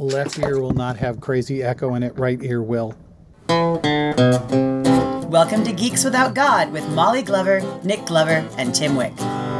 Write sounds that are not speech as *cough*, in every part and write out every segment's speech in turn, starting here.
Left ear will not have crazy echo in it. Right ear will. Welcome to Geeks Without God with Molly Glover, Nick Glover, and Tim Wick.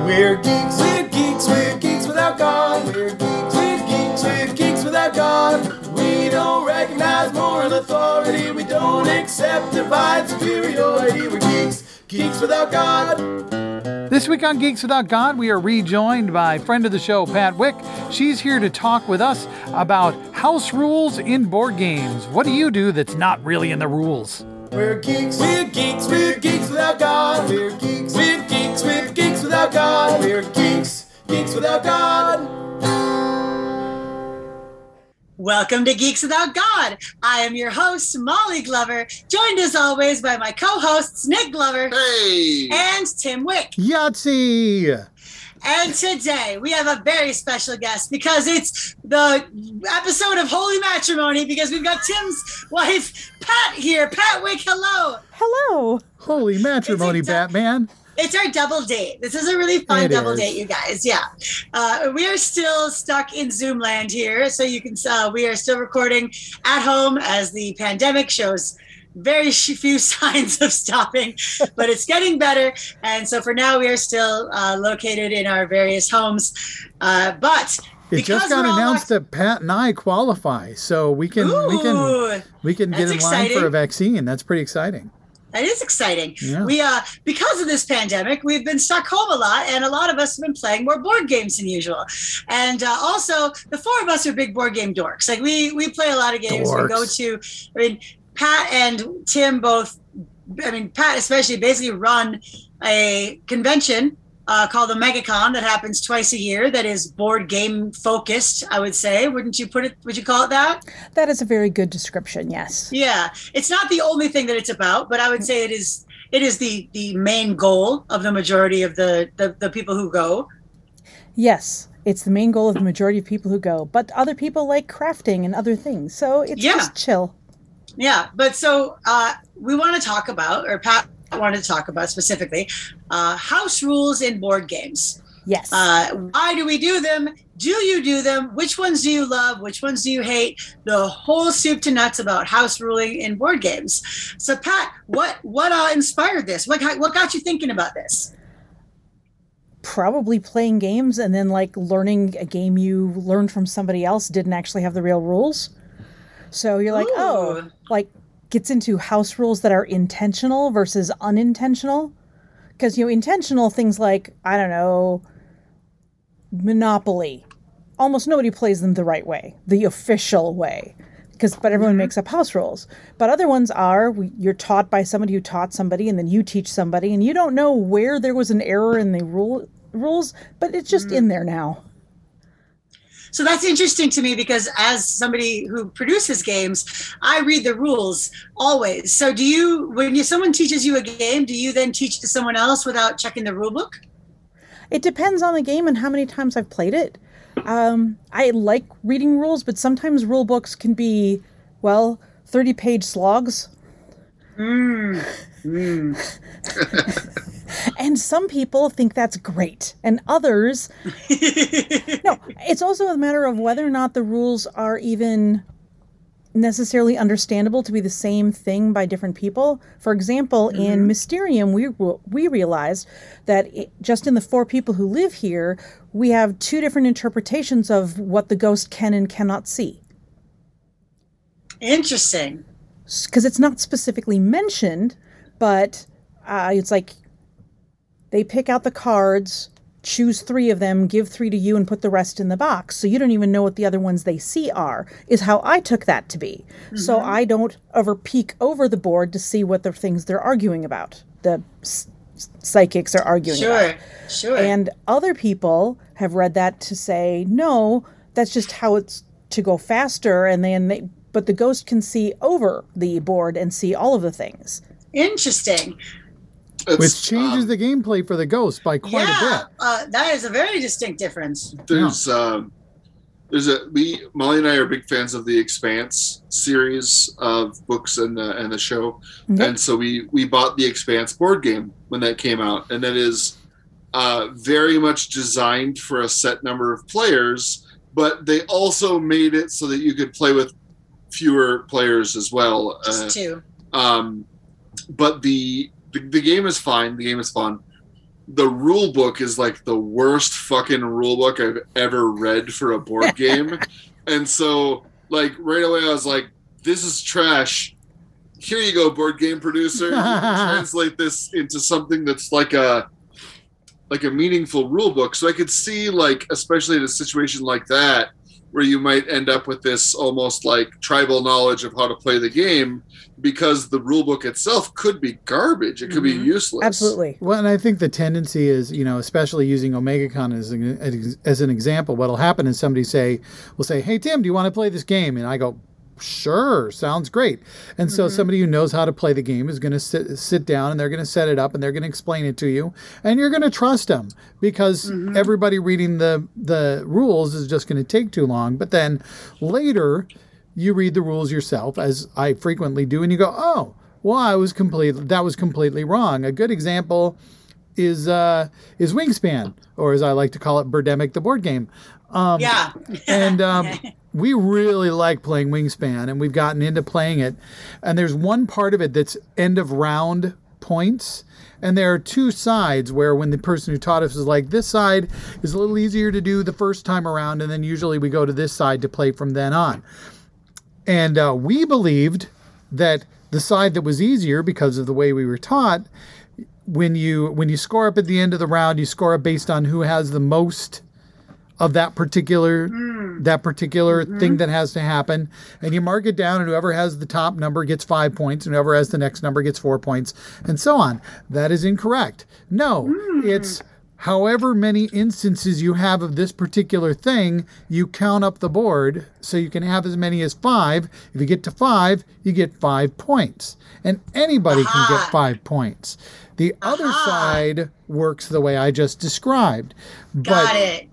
We're geeks, we're geeks, we're geeks without God. We're geeks, we're geeks, we're geeks without God. We don't recognize moral authority. We don't accept divine superiority. We're geeks, geeks without God. This week on Geeks Without God, we are rejoined by friend of the show, Pat Wick. She's here to talk with us about house rules in board games. What do you do that's not really in the rules? We're geeks, we're geeks, we're geeks without God. We're geeks, we're geeks, we're geeks without God. We're geeks, geeks without God. Welcome to Geeks Without God. I am your host, Molly Glover, joined as always by my co hosts, Nick Glover Hey! and Tim Wick. Yahtzee! And today we have a very special guest because it's the episode of Holy Matrimony because we've got Tim's wife, Pat, here. Pat Wick, hello. Hello. Holy matrimony, Batman. It's our double date. This is a really fun It double is. date, you guys. Yeah, uh, we are still stuck in Zoom land here, so you can. Uh, we are still recording at home as the pandemic shows very *laughs* few signs of stopping, but it's getting better. And so for now, we are still uh, located in our various homes. Uh, but It just got announced that Pat and I qualify, so we can we can we can get in line for a vaccine. That's pretty exciting. That is exciting. Yeah. We uh because of this pandemic, we've been stuck home a lot, and a lot of us have been playing more board games than usual. And uh, also, the four of us are big board game dorks. Like we we play a lot of games. We go to. I mean, Pat and Tim both. I mean, Pat especially basically run a convention. Uh, called the OmegaCon that happens twice a year. That is board game focused. I would say, wouldn't you put it? Would you call it that? That is a very good description, yes. Yeah, it's not the only thing that it's about, but I would say it is. It is the the main goal of the majority of the the, the people who go. Yes, it's the main goal of the majority of people who go, but other people like crafting and other things, so it's Yeah. just chill. Yeah, but so uh, we want to talk about, or Pat wanted to talk about specifically, uh, house rules in board games. Yes. Uh, why do we do them? Do you do them? Which ones do you love? Which ones do you hate? The whole soup to nuts about house ruling in board games. So, Pat, what what uh, inspired this? What what got you thinking about this? Probably playing games and then like learning a game you learned from somebody else didn't actually have the real rules. So you're like, oh, like gets into house rules that are intentional versus unintentional. Because, you know, intentional things like, I don't know, Monopoly. Almost nobody plays them the right way, the official way. Because, but everyone mm-hmm. makes up house rules. But other ones are we, you're taught by somebody who taught somebody, and then you teach somebody, and you don't know where there was an error in the rule rules, but it's just in mm. there now. So that's interesting to me because as somebody who produces games, I read the rules always. So do you when you someone teaches you a game, do you then teach to someone else without checking the rule book? It depends on the game and how many times I've played it. Um, I like reading rules, but sometimes rule books can be, well, 30 page slogs. *laughs* and some people think that's great, and others. *laughs* no, it's also a matter of whether or not the rules are even necessarily understandable to be the same thing by different people. For example, in Mysterium, we we realized that it, just in the four people who live here, we have two different interpretations of what the ghost can and cannot see. Interesting. Because it's not specifically mentioned, but uh, it's like they pick out the cards, choose three of them, give three to you, and put the rest in the box. So you don't even know what the other ones they see are, is how I took that to be. So mm-hmm. I don't ever peek over the board to see what the things they're arguing about. The s- psychics are arguing about. Sure. Sure. And other people have read that to say, no, that's just how it's to go faster. And then they, but the ghost can see over the board and see all of the things. Interesting. It's, Which changes um, the gameplay for the ghost by quite a bit. Uh, that is a very distinct difference. there's um, there's a we Molly and I are big fans of the Expanse series of books and the and the show, Okay. and so we we bought the Expanse board game when that came out, and that is uh, very much designed for a set number of players, but they also made it so that you could play with fewer players as well. Just Uh, two. um, but the, the the game is fine. The game is fun. The rule book is like the worst fucking rule book I've ever read for a board *laughs* game, and so like right away I was like, "This is trash." Here you go, board game producer. *laughs* Translate this into something that's like a like a meaningful rule book. So I could see like, especially in a situation like that, where you might end up with this almost like tribal knowledge of how to play the game because the rule book itself could be garbage. It could be Mhm. useless. Absolutely. Well, and I think the tendency is, you know, especially using OmegaCon as an, as an example, what'll happen is somebody say, will say, "Hey Tim, do you want to play this game?" And I go, "Sure, sounds great." And so somebody who knows how to play the game is going to sit sit down and they're going to set it up and they're going to explain it to you, and you're going to trust them because everybody reading the the rules is just going to take too long. But then later, you read the rules yourself, as I frequently do, and you go, "Oh." Well, I was completely that was completely wrong. A good example is uh, is Wingspan, or as I like to call it, Birdemic, the board game. Um, yeah. and um, *laughs* we really like playing Wingspan, and we've gotten into playing it. And there's one part of it that's end of round points. And there are two sides where, when the person who taught us is like, this side is a little easier to do the first time around, and then usually we go to this side to play from then on. And uh, we believed that the side that was easier because of the way we were taught, when you when you score up at the end of the round, you score up based on who has the most of that particular hmm. that particular mm-hmm. thing that has to happen. And you mark it down and whoever has the top number gets 5 points and whoever has the next number gets 4 points and so on. That is incorrect. No hmm. it's however many instances you have of this particular thing you count up the board so you can have as many as 5 if you get to 5 you get 5 points. And anybody can get 5 points. The other side works the way I just described. Got it.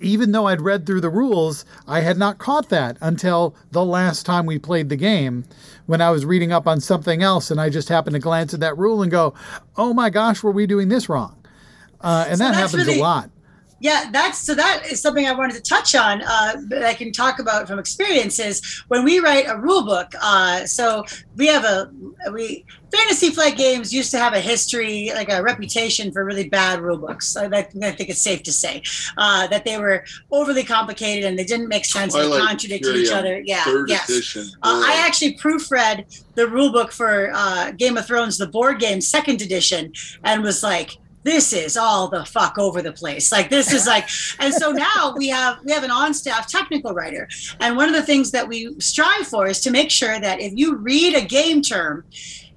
Even though I'd read through the rules, I had not caught that until the last time we played the game when I was reading up on something else and I just happened to glance at that rule and go, oh my gosh, were we doing this wrong? Uh, and So that happens really- a lot. Yeah, that's so that is something I wanted to touch on uh, that I can talk about from experiences. When we write a rule book, uh, so we have a we fantasy flight games used to have a history, like a reputation for really bad rule books. I, I think it's safe to say uh, that they were overly complicated and they didn't make sense and they Twilight contradicted each Imperium, other. Yeah, Third yes. edition. Uh, I actually proofread the rule book for uh, Game of Thrones, the board game, second edition, and was like, "This is all the fuck over the place." Like this is like, and so now we have we have an on-staff technical writer, and one of the things that we strive for is to make sure that if you read a game term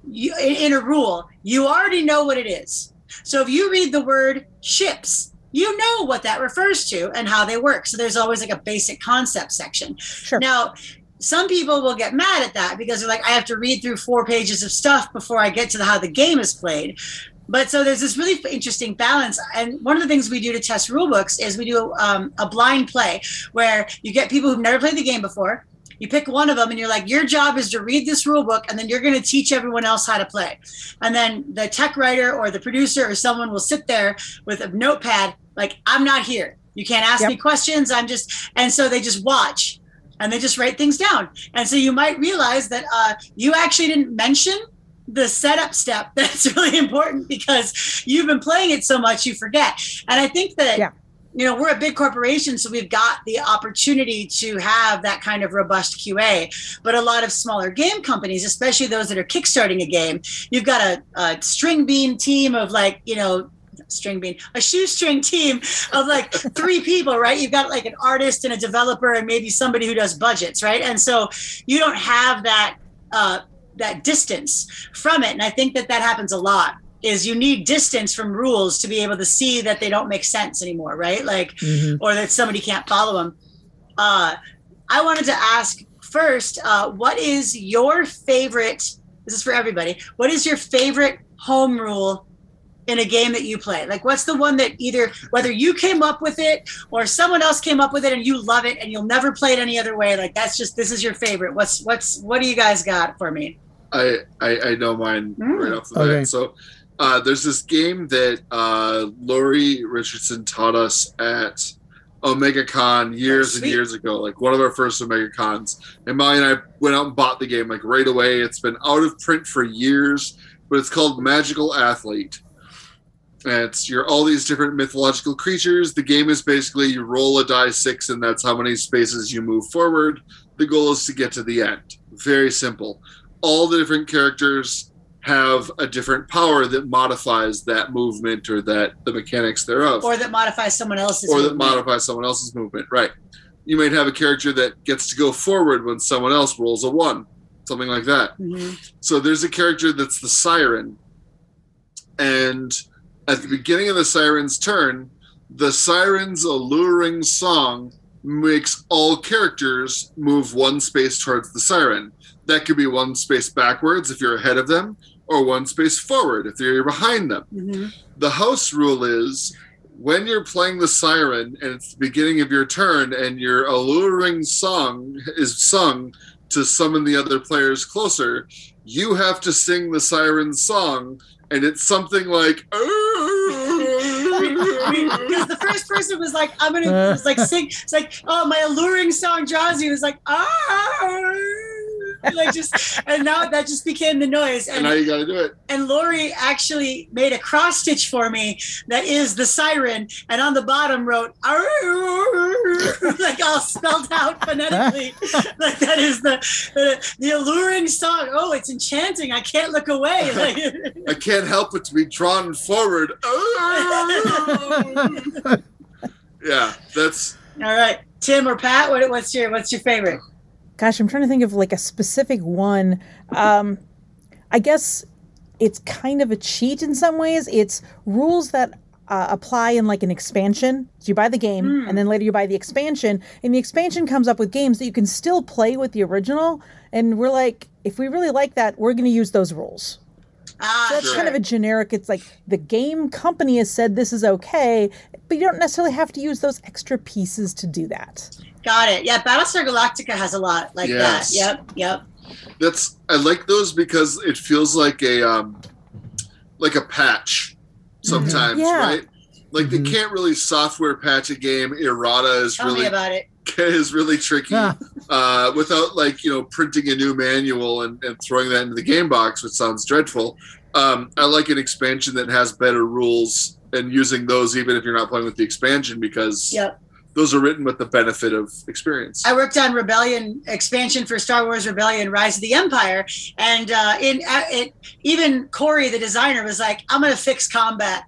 you, in, a rule, you already know what it is. So if you read the word ships. You know what that refers to and how they work. So there's always like a basic concept section. Sure. Now, some people will get mad at that because they're like, I have to read through four pages of stuff before I get to the, how the game is played. But so there's this really interesting balance. And one of the things we do to test rule books is we do um, a blind play where you get people who've never played the game before. You pick one of them and you're like, your job is to read this rule book and then you're going to teach everyone else how to play. And then the tech writer or the producer or someone will sit there with a notepad, like, I'm not here. You can't ask Yep. me questions. I'm just, and so they just watch and they just write things down. And so you might realize that uh, you actually didn't mention the setup step *laughs* that's really important because you've been playing it so much you forget. And I think that Yeah. you know we're a big corporation so we've got the opportunity to have that kind of robust qa but a lot of smaller game companies especially those that are kickstarting a game you've got a, a string bean team of like you know string bean a shoestring team of like *laughs* three people right you've got like an artist and a developer and maybe somebody who does budgets right and so you don't have that uh, that distance from it. And i think that that happens a lot is you need distance from rules to be able to see that they don't make sense anymore right? Like Mhm. or that somebody can't follow them uh, i wanted to ask first uh, what is your favorite this is for everybody what is your favorite home rule in a game that you play like what's the one that either whether you came up with it or someone else came up with it and you love it and you'll never play it any other way like that's just this is your favorite what's what's what do you guys got for me I, I I know mine Mm. right off the Okay. bat. So uh, there's this game that uh, Lori Richardson taught us at Omega Con years and years ago, like one of our first Omega Cons. And Molly and I went out and bought the game like right away. It's been out of print for years, but it's called Magical Athlete. It's you're all these different mythological creatures. The game is basically you roll a die six, and that's how many spaces you move forward. The goal is to get to the end. Very simple. All the different characters have a different power that modifies that movement or that the mechanics thereof Or that modifies someone else's. or that modifies someone else's movement. Right. You might have a character that gets to go forward when someone else rolls a one, something like that. Mhm. So there's a character that's the siren, and at the beginning of the siren's turn, the siren's alluring song makes all characters move one space towards the siren. That could be one space backwards if you're ahead of them, or one space forward if you're behind them Mhm. the house rule is when you're playing the siren and it's the beginning of your turn and your alluring song is sung to summon the other players closer, you have to sing the siren song and it's something like *laughs* Because the first person was like, I'm gonna was like sing. It's like, oh, my alluring song draws you. It was like, ah, like just, and now that just became the noise. and And now you got to do it. and Lori actually made a cross stitch for me that is the siren, and on the bottom wrote like all spelled out phonetically. *laughs* like that is the, the the alluring song. Oh, it's enchanting. I can't look away. *laughs* Like, I can't help but to be drawn forward. *laughs* yeah, that's all right, Tim or Pat, what, what's your what's your favorite? Gosh, I'm trying to think of like a specific one. Um, I guess it's kind of a cheat in some ways. It's rules that uh, apply in like an expansion. So you buy the game, and then later you buy the expansion, and the expansion comes up with games that you can still play with the original. And we're like, if we really like that, we're going to use those rules. Ah, So that's sure. kind of a generic. It's like the game company has said this is okay, but you don't necessarily have to use those extra pieces to do that. Got it. Yeah, Battlestar Galactica has a lot like Yes. that. Yep, yep. that's I like those because it feels like a um like a patch sometimes, Yeah. right? Like Mhm. they can't really software patch a game. Errata is Tell really about it. *laughs* is really tricky Yeah. uh, without like you know printing a new manual and, and throwing that into the game box, which sounds dreadful. Um, I like an expansion that has better rules and using those even if you're not playing with the expansion because Yep. those are written with the benefit of experience. I worked on Rebellion expansion for Star Wars Rebellion: Rise of the Empire, and uh, in uh, it, even Corey, the designer, was like, "I'm going to fix combat."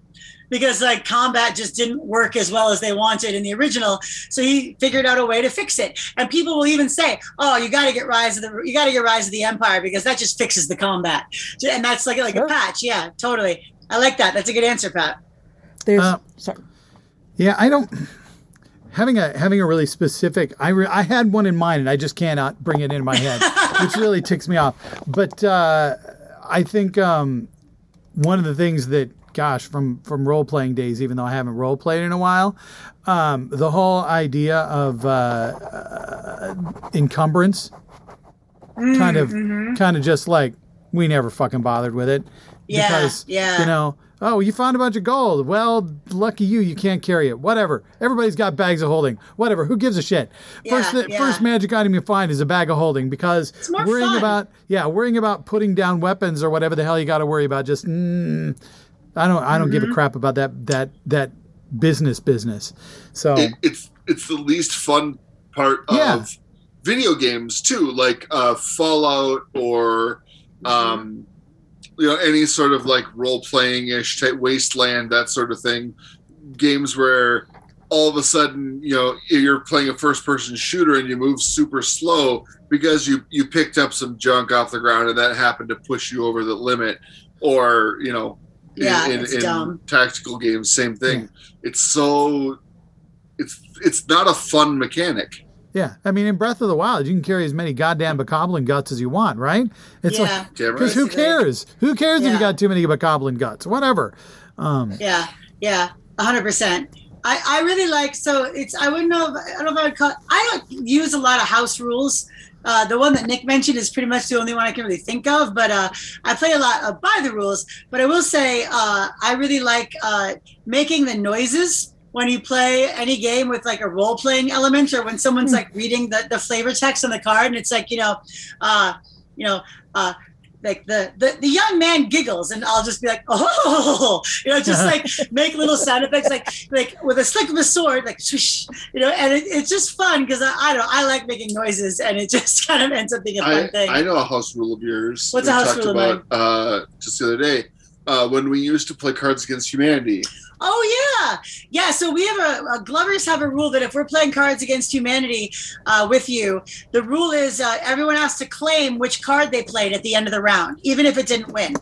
Because like combat just didn't work as well as they wanted in the original, so he figured out a way to fix it. And people will even say, "Oh, you got to get Rise of the you got to get Rise of the Empire because that just fixes the combat." And that's like like Sure. a patch. Yeah, totally. I like that. That's a good answer, Pat. There's Uh, sorry. Yeah, I don't having a having a really specific. I re, I had one in mind and I just cannot bring it in my head, *laughs* which really ticks me off. But uh, I think um, one of the things that, gosh, from from role playing days, even though I haven't role played in a while, um, the whole idea of uh, uh, encumbrance, kind of kind of just like we never fucking bothered with it Yeah, because yeah. you know oh you found a bunch of gold. Well lucky you you can't carry it. Whatever. Everybody's got bags of holding. Whatever. Who gives a shit? First Yeah, yeah. first magic item you find is a bag of holding because more worrying fun. about yeah worrying about putting down weapons or whatever the hell you got to worry about just mm, i don't i don't give Mm-hmm. a crap about that that that business business. So it, it's it's the least fun part of video games too, like uh, Fallout or um, you know any sort of like role playing ish type Wasteland that sort of thing. Games where all of a sudden you know you're playing a first person shooter and you move super slow because you you picked up some junk off the ground and that happened to push you over the limit, or you know. in- Yeah, in, in tactical games, same thing. It's so it's it's not a fun mechanic. Yeah i mean in breath of the wild you can carry as many goddamn bokoblin guts as you want right it's yeah. like Yeah, because right. who cares who cares if you got too many bokoblin guts whatever um Yeah, yeah, hundred percent. I, I really like so it's I wouldn't know if, I don't know if I would call I don't use a lot of house rules. Uh, the one that Nick mentioned is pretty much the only one I can really think of, but uh, I play a lot uh, by the rules. But I will say uh, I really like uh, making the noises when you play any game with like a role playing element or when someone's Hmm. like reading the, the flavor text on the card and it's like, you know, uh, you know, uh, like the, the the young man giggles and I'll just be like, oh, *laughs* you know, just like *laughs* make little sound effects like like with a slick of a sword, like swish, you know, and it, it's just fun because I, I don't know, I like making noises and it *laughs* just kind of ends up being a fun I, thing. I know a house rule of yours. What's we a house talked rule of about uh, just the other day uh, when we used to play Cards Against Humanity. Oh yeah, yeah. So we have a, a Glovers have a rule that if we're playing Cards Against Humanity uh, with you, the rule is uh, everyone has to claim which card they played at the end of the round, even if it didn't win.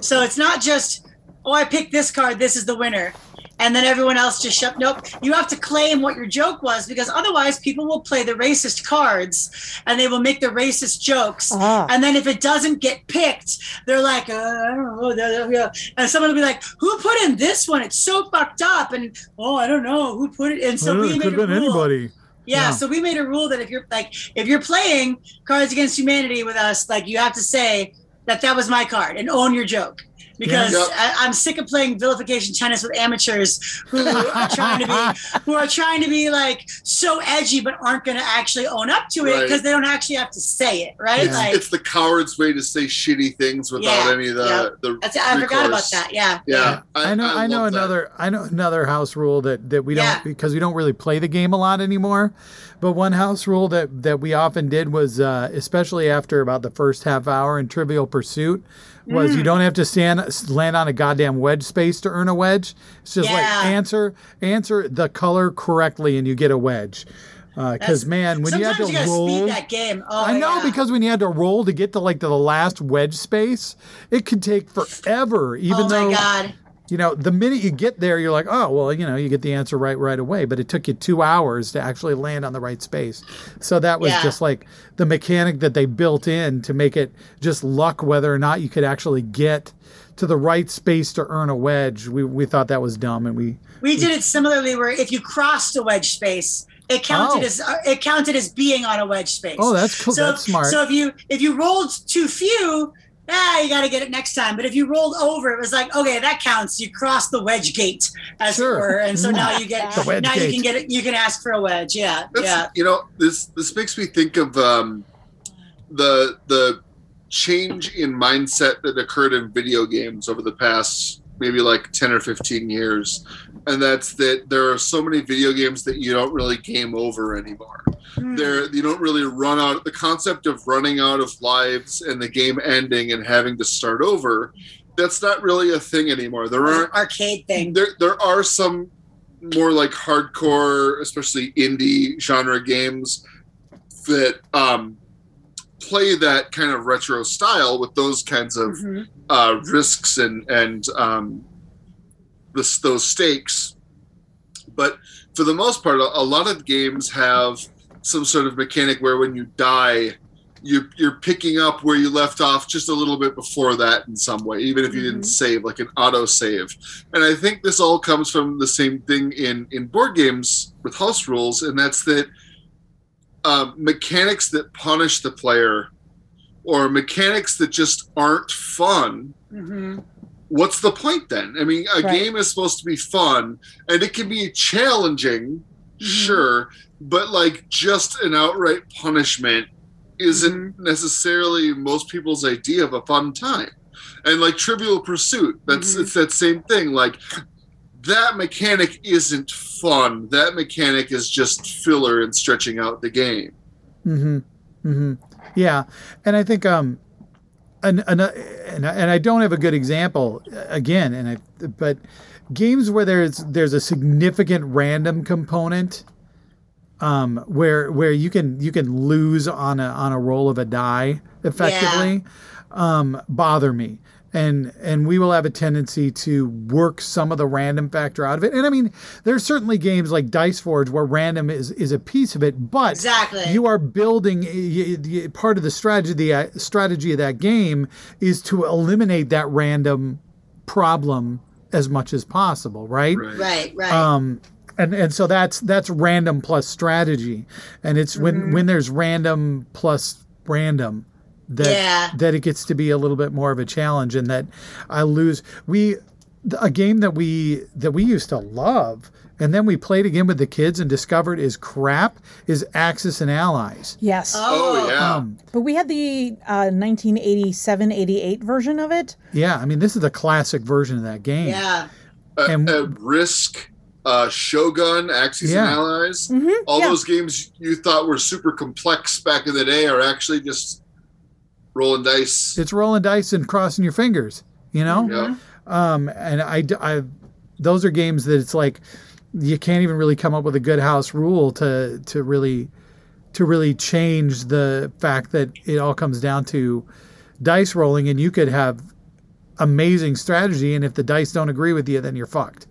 So it's not just oh I picked this card, this is the winner, and then everyone else just shut. Nope, you have to claim what your joke was because otherwise people will play the racist cards and they will make the racist jokes. Ah. And then if it doesn't get picked, they're like, uh, I don't know. And someone will be like, who put in this one? It's so fucked up. And oh, I don't know who put it. And so we it made could a have been rule. anybody. Yeah, Yeah. so we made a rule that if you're like, if you're playing Cards Against Humanity with us, like you have to say that that was my card and own your joke. Because Yep. I, I'm sick of playing vilification tennis with amateurs who are trying to be who are trying to be like so edgy but aren't going to actually own up to it Right. because they don't actually have to say it, right? Yeah. Like it's the coward's way to say shitty things without Yeah, any of the yep. the. That's, I forgot about that. Yeah. Yeah, I, know. I, know love that. another. I know another house rule that that we don't Yeah. because we don't really play the game a lot anymore. But one house rule that that we often did was, uh, especially after about the first half hour in Trivial Pursuit, was Mm. you don't have to stand land on a goddamn wedge space to earn a wedge. It's just like answer answer the color correctly and you get a wedge. Because That's- man, when you had to gotta roll, speed that game. Oh, I know yeah. because when you had to roll to get to like to the last wedge space, it could take forever. Even oh though my god. You know, the minute you get there, you're like, oh, well, you know, you get the answer right right away. But it took you two hours to actually land on the right space. So that was Yeah. just like the mechanic that they built in to make it just luck whether or not you could actually get to the right space to earn a wedge. We, we thought that was dumb. And we, We did it similarly, where if you crossed a wedge space, it counted Oh. as uh, it counted as being on a wedge space. oh, that's cool. so, that's smart. So if you if you rolled too few, ah, you got to get it next time. But if you rolled over, it was like, okay, that counts. You crossed the wedge gate, as Sure. it were, and so now *laughs* you get The wedge now you can get it. You can ask for a wedge. Yeah, That's, yeah. You know, this this makes me think of um, the the change in mindset that occurred in video games over the past maybe like 10 or 15 years and that's that there are so many video games that you don't really game over anymore Hmm. there you don't really run out the concept of running out of lives and the game ending and having to start over that's not really a thing anymore there aren't arcade thing. there there are some more like hardcore, especially indie genre games that um, play that kind of retro style with those kinds of Mhm. uh, risks and and um, this, those stakes. But for the most part, a, a lot of games have some sort of mechanic where when you die, you, you're picking up where you left off just a little bit before that in some way, even if you didn't Mhm. save, like an auto save. And I think this all comes from the same thing in in board games with house rules, and that's that um, mechanics that punish the player or mechanics that just aren't fun Mhm. What's the point then i mean a Right. game is supposed to be fun and it can be challenging sure but like just an outright punishment isn't necessarily most people's idea of a fun time and like trivial pursuit that's Mhm. it's that same thing like that mechanic isn't fun that mechanic is just filler and stretching out the game Mm-hmm. Mm-hmm. Yeah, and I think um, and and and I, and I don't have a good example uh, again, and I but games where there's there's a significant random component, um, where where you can you can lose on a on a roll of a die effectively, um, bother me. And and we will have a tendency to work some of the random factor out of it. And I mean, there's certainly games like Dice Forge where random is is a piece of it, but Exactly. you are building y- y- part of the strategy the uh, strategy of that game is to eliminate that random problem as much as possible right, right Right, right. um and and so that's that's random plus strategy and it's when Mm-hmm. when there's random plus random that Yeah. that it gets to be a little bit more of a challenge and that I lose we a game that we that we used to love and then we played again with the kids and discovered is crap is Axis and Allies. Yes. Oh, yeah. Um, But we had the uh, 1987 88 version of it. yeah, I mean this is a classic version of that game. Yeah. Uh, And- uh, Risk, uh, Shogun, Axis Yeah. and Allies. Mhm, All yeah. those games you thought were super complex back in the day are actually just rolling dice. It's rolling dice and crossing your fingers, you know? Yeah. Um, and I, I, those are games that it's like you can't even really come up with a good house rule to to really to really change the fact that it all comes down to dice rolling, and you could have amazing strategy, and if the dice don't agree with you, then you're fucked.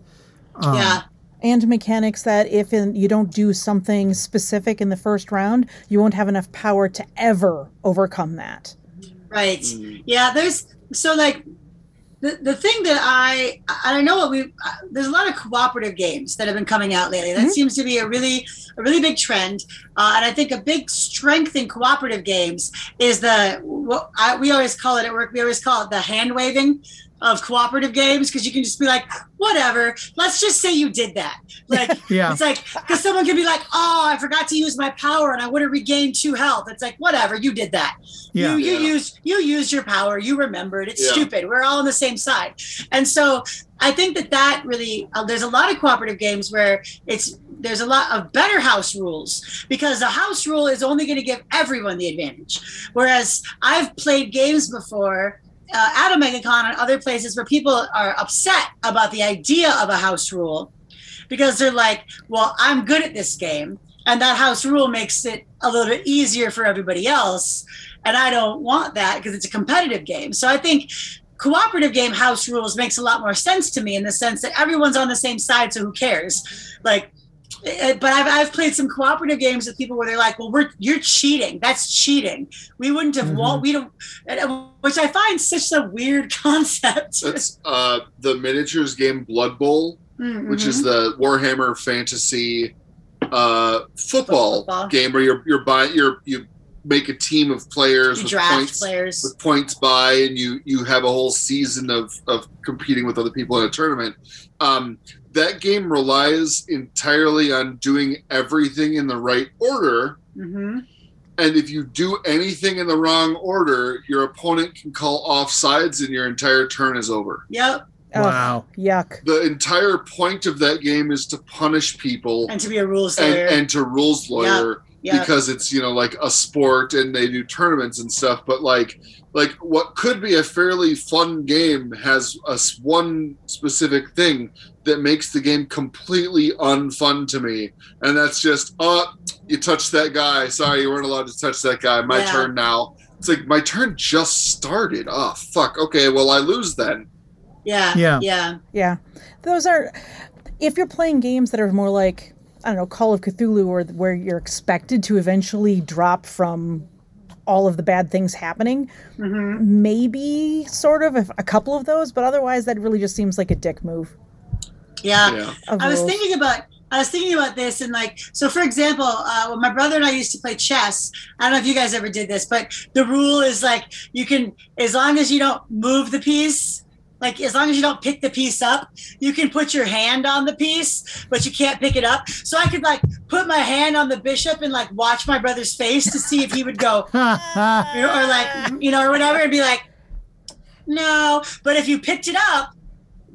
Um, yeah. And mechanics that if in, you don't do something specific in the first round, you won't have enough power to ever overcome that. Right. Mm. Yeah. There's so like the, the thing that I and I know what we uh, there's a lot of cooperative games that have been coming out lately. That Mhm. seems to be a really a really big trend, uh, and I think a big strength in cooperative games is the what I, we always call it at work. We always call it the hand waving of cooperative games because you can just be like, whatever. Let's just say you did that. Like *laughs* Yeah. it's like because someone can be like, oh, I forgot to use my power and I would have regained two health. It's like whatever, you did that. Yeah. You you Yeah. used you used your power. You remembered. It's Yeah. stupid. We're all on the same side. And so I think that that really uh, there's a lot of cooperative games where it's there's a lot of better house rules because a house rule is only going to give everyone the advantage. Whereas I've played games before uh, at OmegaCon and other places where people are upset about the idea of a house rule because they're like, well, I'm good at this game. And that house rule makes it a little bit easier for everybody else. And I don't want that because it's a competitive game. So I think cooperative game house rules makes a lot more sense to me in the sense that everyone's on the same side. So who cares? Like, but I've, I've played some cooperative games with people where they're like, well, we're, you're cheating. That's cheating. We wouldn't have, won. we don't, which I find such a weird *laughs* concept. That's uh, the miniatures game Blood Bowl, Mhm. which is the Warhammer Fantasy uh, football, Football. game where you're you're buying you're you make a team of players you with draft points players. with points by, and you you have a whole season of of competing with other people in a tournament. Um, that game relies entirely on doing everything in the right order. hmm And if you do anything in the wrong order, your opponent can call offsides and your entire turn is over. Yep. Ugh, Wow. yuck. The entire point of that game is to punish people And to be a rules and, lawyer. and to rules lawyer yeah. because it's you know like a sport and they do tournaments and stuff but like like what could be a fairly fun game has a s- one specific thing that makes the game completely unfun to me and that's just oh you touched that guy sorry you weren't allowed to touch that guy my Yeah. turn now it's like my turn just started oh fuck okay well i lose then yeah. Yeah. Yeah. Yeah. Those are, if you're playing games that are more like, I don't know, Call of Cthulhu, or where you're expected to eventually drop from all of the bad things happening, hmm maybe sort of a, a couple of those, but otherwise that really just seems like a dick move. Yeah. yeah I was thinking about I was thinking about this and like so for example, uh, when my brother and I used to play chess, I don't know if you guys ever did this, but the rule is like you can as long as you don't move the piece, like as long as you don't pick the piece up, you can put your hand on the piece, but you can't pick it up. So I could like put my hand on the bishop and like watch my brother's face to see if he would go *laughs* you know, or like you know or whatever and be like no but if you picked it up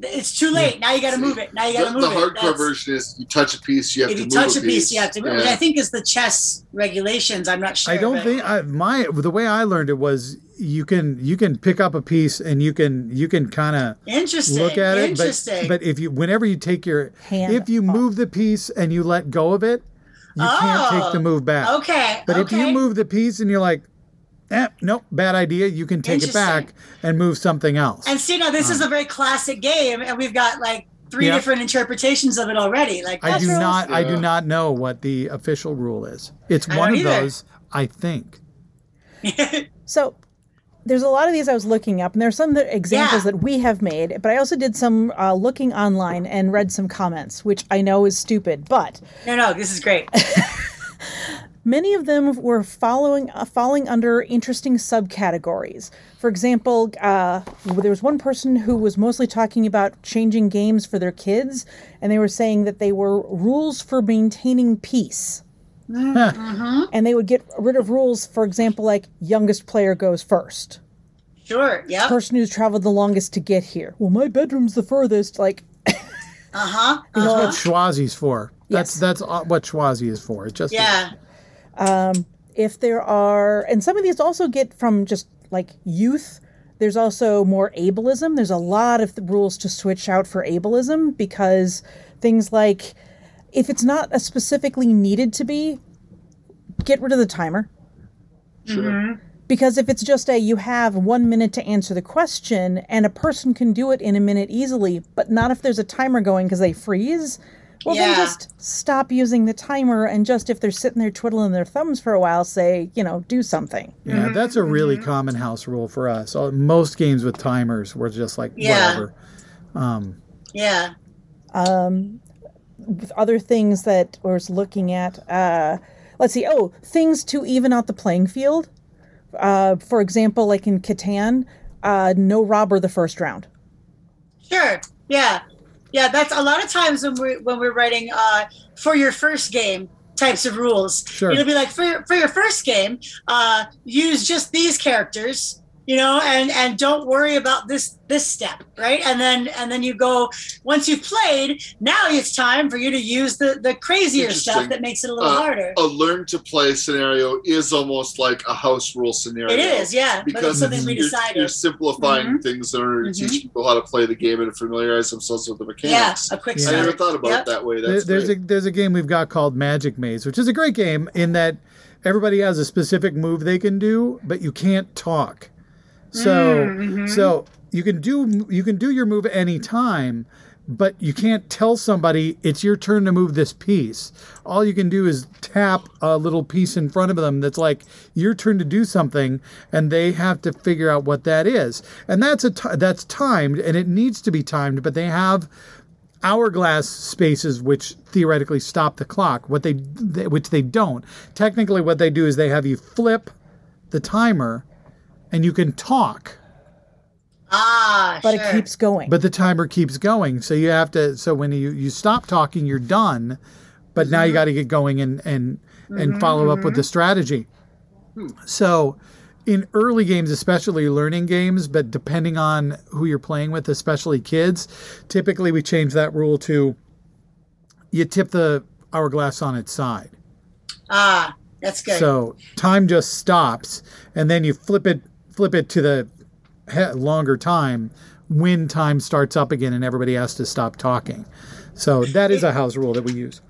it's too late. Now you got to move it. Now you got to move the it. hardcore That's- version is you touch a piece you have if to you move touch a a piece, you have to move which i think is the chess regulations. I'm not sure I don't but- think I, my the way I learned it was you can you can pick up a piece and you can you can kind of interesting look at it, but interesting. but if you whenever you take your Hand if you off. move the piece and you let go of it, you can't take the Oh, move back. okay But if you move the piece and you're like, eh, nope, bad idea, you can take it back and move something else. and see now this is a very classic game and we've got like three Yeah. different interpretations of it already like I do rules. not I do not know what the official rule is. It's I one of either. those, I think. *laughs* So there's a lot of these I was looking up, and there's some examples Yeah. that we have made, but I also did some uh, looking online and read some comments, which I know is stupid, but no no this is great *laughs* many of them were following uh, falling under interesting subcategories. For example, uh, there was one person who was mostly talking about changing games for their kids, and they were saying that they were rules for maintaining peace. And they would get rid of rules, for example, like youngest player goes first, Sure. Yep. person who's traveled the longest to get here. Well, my bedroom's the furthest. Like, *laughs* Uh huh. That's Uh-huh. what Chwazi's for. That's Yes. that's what Chwazi is for. It just Yeah. Um, if there are and some of these also get from just like youth there's also more ableism. There's a lot of the rules to switch out for ableism because things like if it's not a specifically needed to be get rid of the timer. Sure. Mm-hmm. because if it's just a you have one minute to answer the question and a person can do it in a minute easily but not if there's a timer going because they freeze well then just stop using the timer and just if they're sitting there twiddling their thumbs for a while say you know do something Yeah, that's a really common house rule for us. Most games with timers were just like Yeah. whatever. Yeah. with other things that I was looking at. Uh, let's see. Oh, things to even out the playing field. Uh, for example, like in Catan, uh, no robber the first round. Sure. Yeah. Yeah. That's a lot of times when we're when we're writing uh, for your first game types of rules. Sure. It'll be like for for your first game, uh, use just these characters, you know, and and don't worry about this this step, right? And then and then you go once you've played. Now it's time for you to use the the crazier stuff that makes it a little Uh, harder. A learn to play scenario is almost like a house rule scenario. it is, yeah. But it's Because something we you're, decided. you're simplifying things in order to Mhm. teach people how to play the game and familiarize themselves with the yeah, mechanics. a quick Yeah. I never thought about Yep. it that way. There- That's there's great. a there's a game we've got called Magic Maze, which is a great game in that everybody has a specific move they can do, but you can't talk. So Mm-hmm. so you can do you can do your move any time, but you can't tell somebody it's your turn to move this piece. All you can do is tap a little piece in front of them that's like your turn to do something, and they have to figure out what that is. And that's a that's timed, and it needs to be timed, but they have hourglass spaces which theoretically stop the clock what they, they which they don't technically what they do is they have you flip the timer and you can talk. Ah, But sure. it keeps going. but the timer keeps going. So you have to so when you you stop talking you're done. But now you got to get going and and and follow up with the strategy. So in early games especially learning games but depending on who you're playing with especially kids typically we change that rule to you tip the hourglass on its side. Ah, that's good. so time just stops, and then you flip it flip it to the he- longer time when time starts up again, and everybody has to stop talking. So that is a house rule that we use.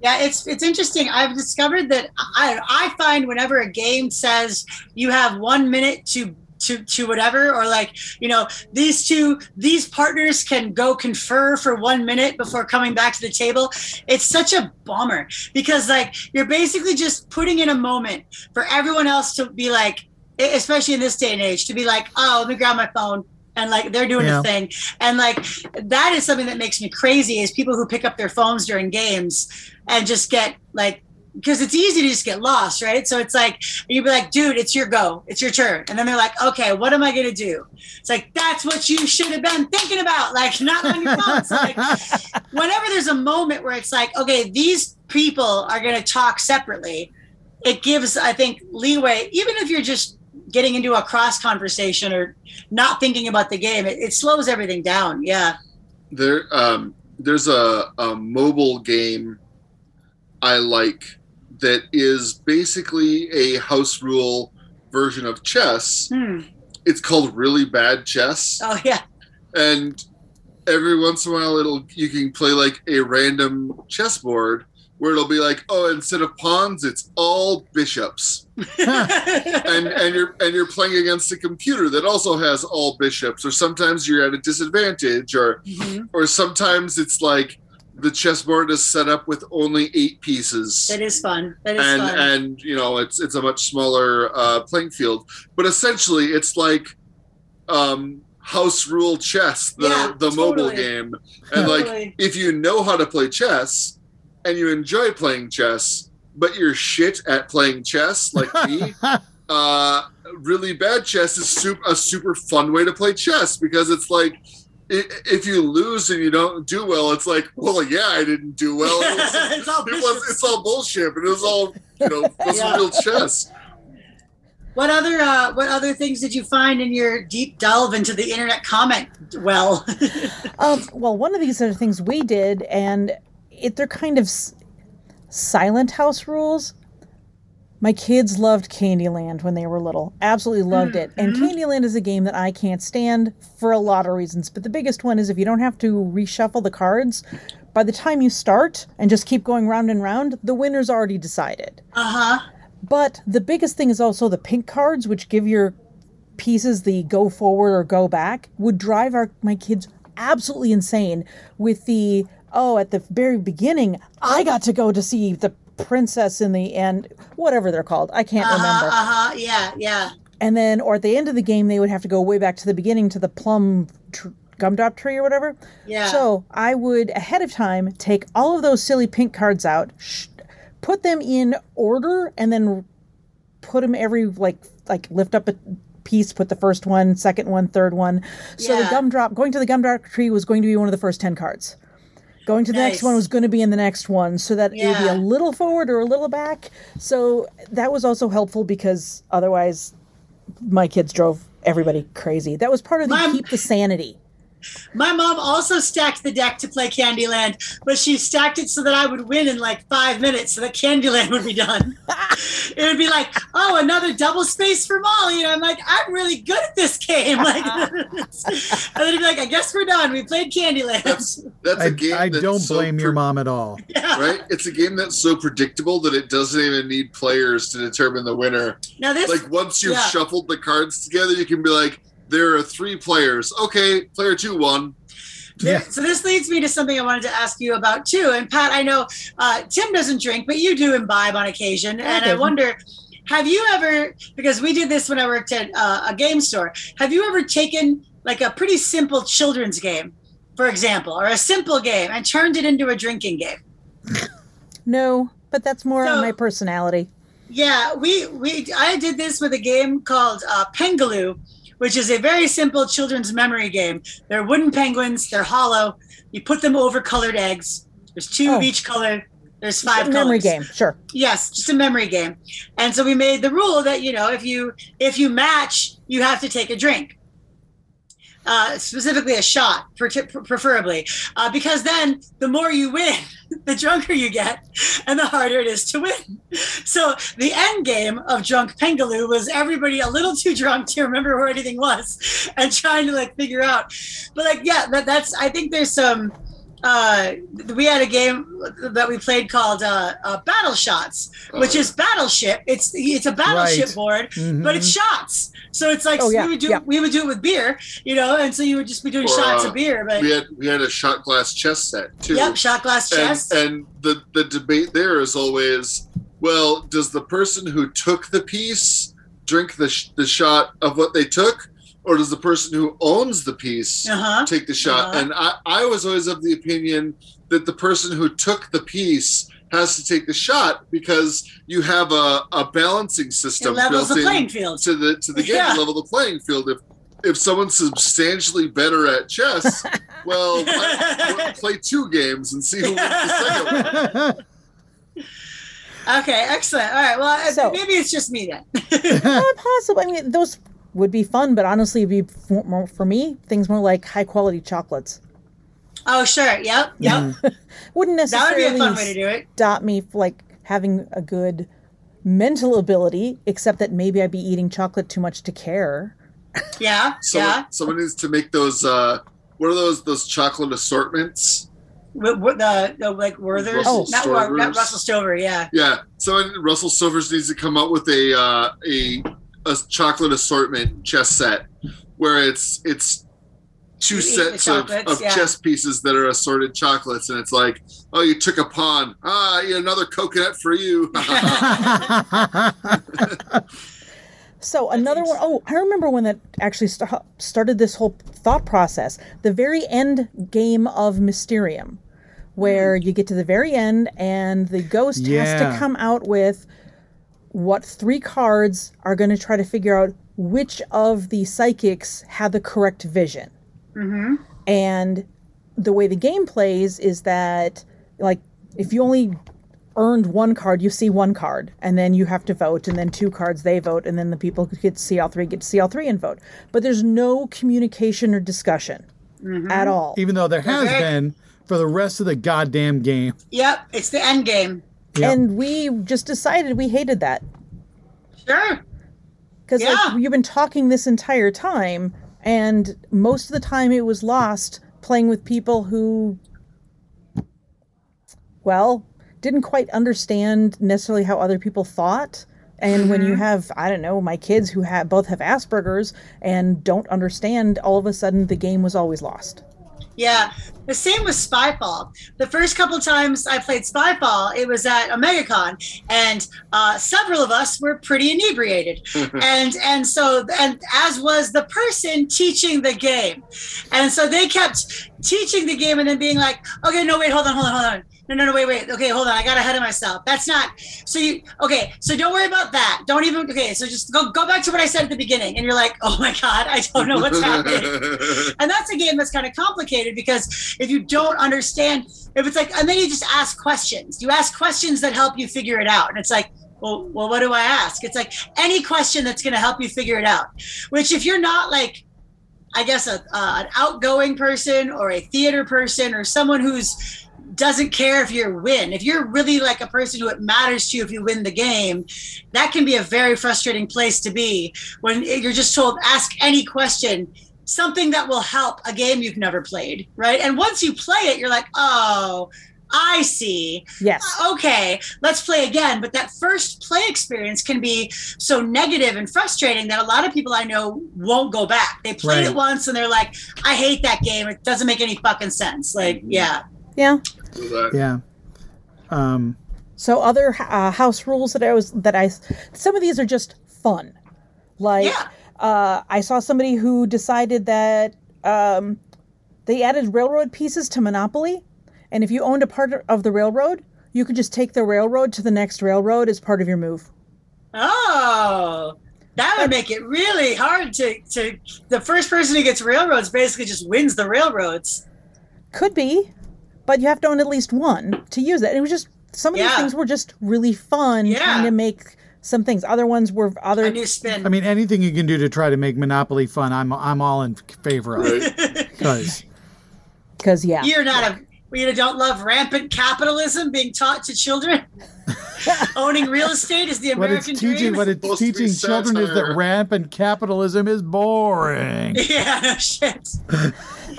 Yeah, it's it's interesting. I've discovered that I I find whenever a game says you have one minute to to to whatever or like you know these two these partners can go confer for one minute before coming back to the table it's such a bummer because like you're basically just putting in a moment for everyone else to be like especially in this day and age to be like oh let me grab my phone and like they're doing Yeah. a thing. And like that is something that makes me crazy is people who pick up their phones during games and just get like because it's easy to just get lost right? So it's like you'd be like dude it's your go it's your turn. And then they're like okay what am i going to do? It's like that's what you should have been thinking about like *laughs* not on your phone. So like *laughs* whenever there's a moment where it's like okay these people are going to talk separately it gives i think leeway even if you're just getting into a cross conversation or not thinking about the game it, it slows everything down yeah there um there's a, a mobile game I like that is basically a house rule version of chess. hmm. It's called Really Bad Chess. oh yeah and every once in a while it'll you can play like a random chessboard where it'll be like oh instead of pawns it's all bishops *laughs* and and you're and you're playing against a computer that also has all bishops or sometimes you're at a disadvantage or Mhm. or sometimes it's like the chessboard is set up with only eight pieces That is fun. That is and fun. and you know it's it's a much smaller uh, playing field but essentially it's like um house rule chess the Yeah, the mobile game and like if you know how to play chess and you enjoy playing chess but you're shit at playing chess, like me, *laughs* uh, really bad chess is super, a super fun way to play chess because it's like if you lose and you don't do well, it's like, well, yeah, I didn't do well. *laughs* It was, It's all it was, it's all bullshit, but it was all you know, it was Yeah. real chess. What other uh, what other things did you find in your deep delve into the internet comment well? *laughs* Um, well, one of these are things we did, and it, they're kind of s- silent house rules. My kids loved Candyland when they were little. Absolutely loved it. And Candyland is a game that I can't stand for a lot of reasons. But the biggest one is if you don't have to reshuffle the cards, by the time you start and just keep going round and round, the winner's already decided. uh huh. But the biggest thing is also the pink cards, which give your pieces the go forward or go back, would drive our my kids absolutely insane. With the oh, at the very beginning, I got to go to see the princess in the end, whatever they're called. I can't Uh remember. huh. Yeah. Yeah. And then, or at the end of the game, they would have to go way back to the beginning to the plum tr- gumdrop tree or whatever. Yeah. So I would ahead of time take all of those silly pink cards out, sh- put them in order, and then put them every like like lift up a piece, put the first one, second one, third one. So the gumdrop going to the gumdrop tree was going to be one of the first ten cards. Going to the next one was going to be in the next one, so that it would be a little forward or a little back. So that was also helpful because otherwise, my kids drove everybody crazy. That was part of the keep the sanity. My mom also stacked the deck to play Candyland, but she stacked it so that I would win in like five minutes so that Candyland would be done. *laughs* it would be like, oh, another double space for Molly. And I'm like, I'm really good at this game. *laughs* Like, *laughs* and then it'd be like, I guess we're done. We played Candyland. That's that's a I, game. I that's don't so blame your mom at all. Right? It's a game that's so predictable that it doesn't even need players to determine the winner. now this Like once you've Yeah. shuffled the cards together, you can be like, there are three players. Okay, player two won. Yeah. So this leads me to something I wanted to ask you about too. And Pat, I know uh, Tim doesn't drink, but you do imbibe on occasion. And I Okay. wonder, have you ever? Because we did this when I worked at uh, a game store. Have you ever taken like a pretty simple children's game, for example, or a simple game, and turned it into a drinking game? *laughs* No, but that's more on my personality. Yeah, we we I did this with a game called uh, Pengoloo, which is a very simple children's memory game. They're wooden penguins. They're hollow. You put them over colored eggs. There's two Oh. of each color. There's five memory game, sure. Yes, just a memory game. And so we made the rule that you know if you if you match, you have to take a drink. Uh, specifically a shot, preferably, uh, because then the more you win, *laughs* the drunker you get, and the harder it is to win. So the end game of Drunk Pengoloo was everybody a little too drunk to remember where anything was, and trying to like figure out. But like, yeah, that, that's. I think there's some. Uh, we had a game that we played called uh, uh, Battle Shots, which is battleship. It's it's a battleship Right. board, Mhm. but it's shots. So it's like Oh, yeah, we would do yeah. we would do it with beer, you know, and so you would just be doing Or, shots uh, of beer. But we had we had a shot glass chess set too. yep, shot glass and, chess. and the the debate there is always well does the person who took the piece drink the, sh- the shot of what they took or does the person who owns the piece uh huh. take the shot Uh-huh. and I, I was always of the opinion that the person who took the piece has to take the shot because you have a, a balancing It system levels the built playing in field. to the to the game Yeah. level the playing field if if someone's substantially better at chess *laughs* well why- why play two games and see who wins the second one *laughs* Okay, excellent. All right. Well, So- maybe it's just me then. *laughs* Possible. I mean, those would be fun, but honestly, it'd be for, more, for me things more like high quality chocolates. oh, sure. Yep. Yep. *laughs* Wouldn't That would be necessarily a fun way to do it. stop me f- like having a good mental ability, except that maybe I'd be eating chocolate too much to care. Yeah. *laughs* Someone, yeah. someone needs to make those. Uh, what are those? Those chocolate assortments? With, with the, the like Werther's, Russell not, not Russell Stover. Yeah. Yeah. Someone Russell Silvers needs to come up with a uh, a a chocolate assortment chess set where it's it's two You sets of, of yeah. chess pieces that are assorted chocolates, and it's like, oh, you took a pawn. Ah, I eat another coconut for you. *laughs* *laughs* So another one oh I remember when that actually st- started this whole thought process. The very end game of Mysterium where you get to the very end and the ghost has to come out with what three cards are going to try to figure out which of the psychics had the correct vision. Mm-hmm. And the way the game plays is that, like, if you only earned one card, you see one card, and then you have to vote, and then two cards they vote, and then the people who get to see all three get to see all three and vote. But there's no communication or discussion mm-hmm. at all. Even though there has Okay. been for the rest of the goddamn game. Yep, it's the end game. Yep. And we just decided we hated that Sure. because Yeah. like you've been talking this entire time, and most of the time it was lost playing with people who, well, didn't quite understand necessarily how other people thought. And when you mm-hmm. have, I don't know, my kids who have both have Asperger's and don't understand, all of a sudden the game was always lost. Yeah, the same with Spyfall. The first couple times I played Spyfall, it was at OmegaCon, and uh, several of us were pretty inebriated, *laughs* and and so and as was the person teaching the game, and so they kept teaching the game and then being like, okay, no, wait, hold on, hold on, hold on. No, no, no, wait, wait. Okay, hold on. I got ahead of myself. That's not. So you okay? So don't worry about that. Don't even. Okay, so just go go back to what I said at the beginning, and you're like, oh my god, I don't know what's happening. *laughs* And that's a game that's kind of complicated because if you don't understand, if it's like, and then you just ask questions. You ask questions that help you figure it out. And it's like, well, well, what do I ask? It's like any question that's going to help you figure it out. Which, if you're not like, I guess a, uh, an outgoing person or a theater person or someone who's doesn't care if you win. If you're really like a person who it matters to you if you win the game, that can be a very frustrating place to be when you're just told ask any question something that will help a game you've never played, right? And once you play it, you're like, oh, I see. Yes. Uh, okay, let's play again. But that first play experience can be so negative and frustrating that a lot of people I know won't go back. They played Right. it once and they're like, I hate that game. It doesn't make any fucking sense. Like, mm-hmm. yeah. Yeah. Yeah. Um, So other uh, house rules that I was that I some of these are just fun. Like Yeah. uh, I saw somebody who decided that um, they added railroad pieces to Monopoly, and if you owned a part of the railroad, you could just take the railroad to the next railroad as part of your move. Oh, that would make it really hard to, to the first person who gets railroads basically just wins the railroads. Could be, but you have to own at least one to use it. And it was just some of these things were just really fun Yeah. trying to make some things. Other ones were other A new spin. I mean, anything you can do to try to make Monopoly fun, I'm I'm all in favor of. Right? *laughs* Because because yeah. You're not a you don't love rampant capitalism being taught to children. *laughs* Owning real estate is the what it's American teaching, dream. what it's supposed teaching children is that rampant capitalism is boring. *laughs* yeah, no shit.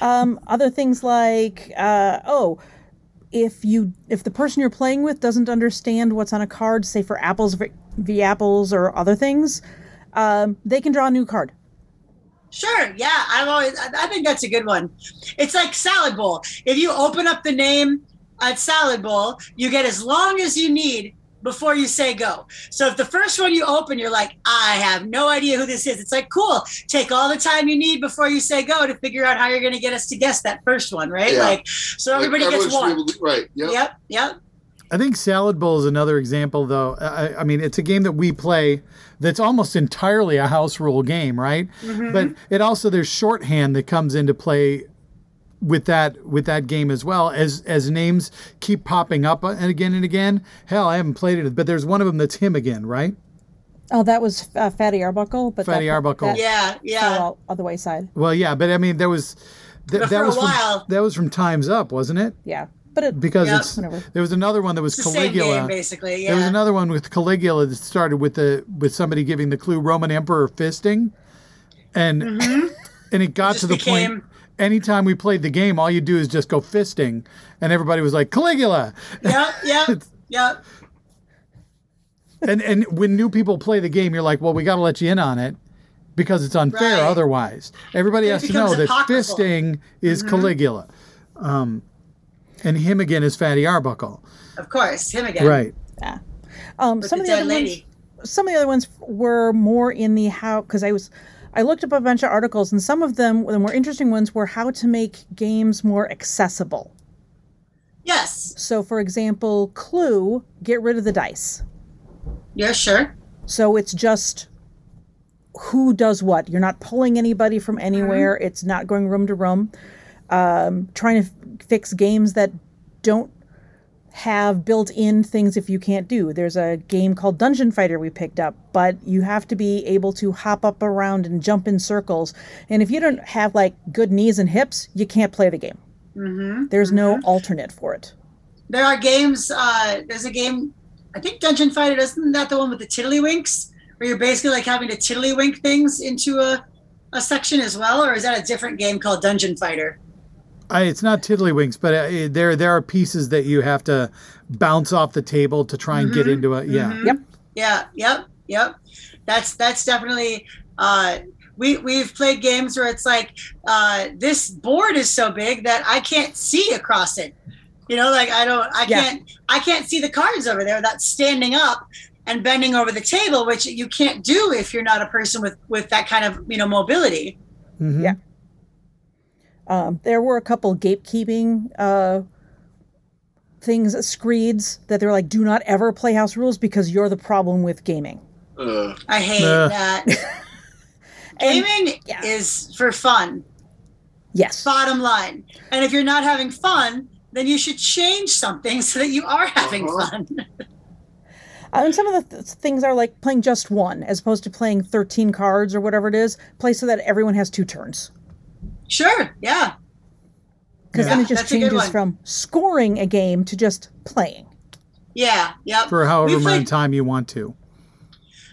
Um, other things like uh, oh if you if the person you're playing with doesn't understand what's on a card say for apples v, apples or other things um, they can draw a new card Sure. Yeah, I've always. I think that's a good one. It's like salad bowl. If you open up the name at salad bowl, you get as long as you need before you say go. So if the first one you open, you're like, I have no idea who this is. It's like cool. Take all the time you need before you say go to figure out how you're going to get us to guess that first one, right? Yeah. Like so everybody Like, gets one. be to- right. Yep. Yep. Yep. I think Salad Bowl is another example, though. I, I mean, it's a game that we play that's almost entirely a house rule game, right? Mm-hmm. But it also there's shorthand that comes into play with that with that game as well as as names keep popping up and again and again. Hell, I haven't played it, but there's one of them that's him again, right? oh that was uh, fatty arbuckle but Fatty that, Arbuckle. that Yeah. fell Yeah. out of the wayside Well, yeah, but I mean, there was th- But that for a was from, that was from Times Up, wasn't it? yeah but it Because Yep. it's Whatever. there was another one that was It's the same Caligula. game, basically. There was another one with Caligula that started with the with somebody giving the clue Roman Emperor fisting, and and it got Just to the point. Became- Anytime we played the game, all you do is just go fisting, and everybody was like Caligula. Yep. Yep. *laughs* Yep. And and when new people play the game, you're like, well, we got to let you in on it because it's unfair Right. otherwise. Everybody It has to know becomes that fisting is Caligula, um, and him again is Fatty Arbuckle. Of course. Him again. Right. yeah um, some the of the dead other lady. ones some of the other ones were more in the how because I was I looked up a bunch of articles and some of them the more interesting ones were how to make games more accessible. Yes. So, for example, Clue, get rid of the dice. Yeah, sure. So it's just who does what. You're not pulling anybody from anywhere. It's not going room to room. Um, trying to f- fix games that don't have built in things if you can't do. There's a game called Dungeon Fighter we picked up, but you have to be able to hop up around and jump in circles. And if you don't have like good knees and hips, you can't play the game. Mm-hmm. There's no alternate for it. There are games. Uh, there's a game. I think Dungeon Fighter isn't that the one with the tiddlywinks, where you're basically like having to tiddlywink things into a, a section as well, or is that a different game called Dungeon Fighter? I, it's not tiddlywinks, but uh, there there are pieces that you have to bounce off the table to try and get into it. Yeah. Mhm. Yep. Yeah. Yep. Yep. That's that's definitely. Uh, we we've played games where it's like uh, this board is so big that I can't see across it. You know, like I don't, I Yeah. can't, I can't see the cards over there. That's standing up and bending over the table, which you can't do if you're not a person with with that kind of you know mobility. Mhm. Yeah. Um, there were a couple gatekeeping uh, things, screeds that they're like, do not ever play house rules because you're the problem with gaming. Uh, I hate Ugh. that. *laughs* And- Gaming yeah. is for fun. Yes. Bottom line. And if you're not having fun, then you should change something so that you are having Uh-huh. fun. *laughs* Uh, and some of the th- things are like playing just one as opposed to playing 13 cards or whatever it is. Play so that everyone has two turns. Sure. Yeah. Because Yeah. then it just That's changes from scoring a game to just playing. Yeah. Yep. For however We many time you want to.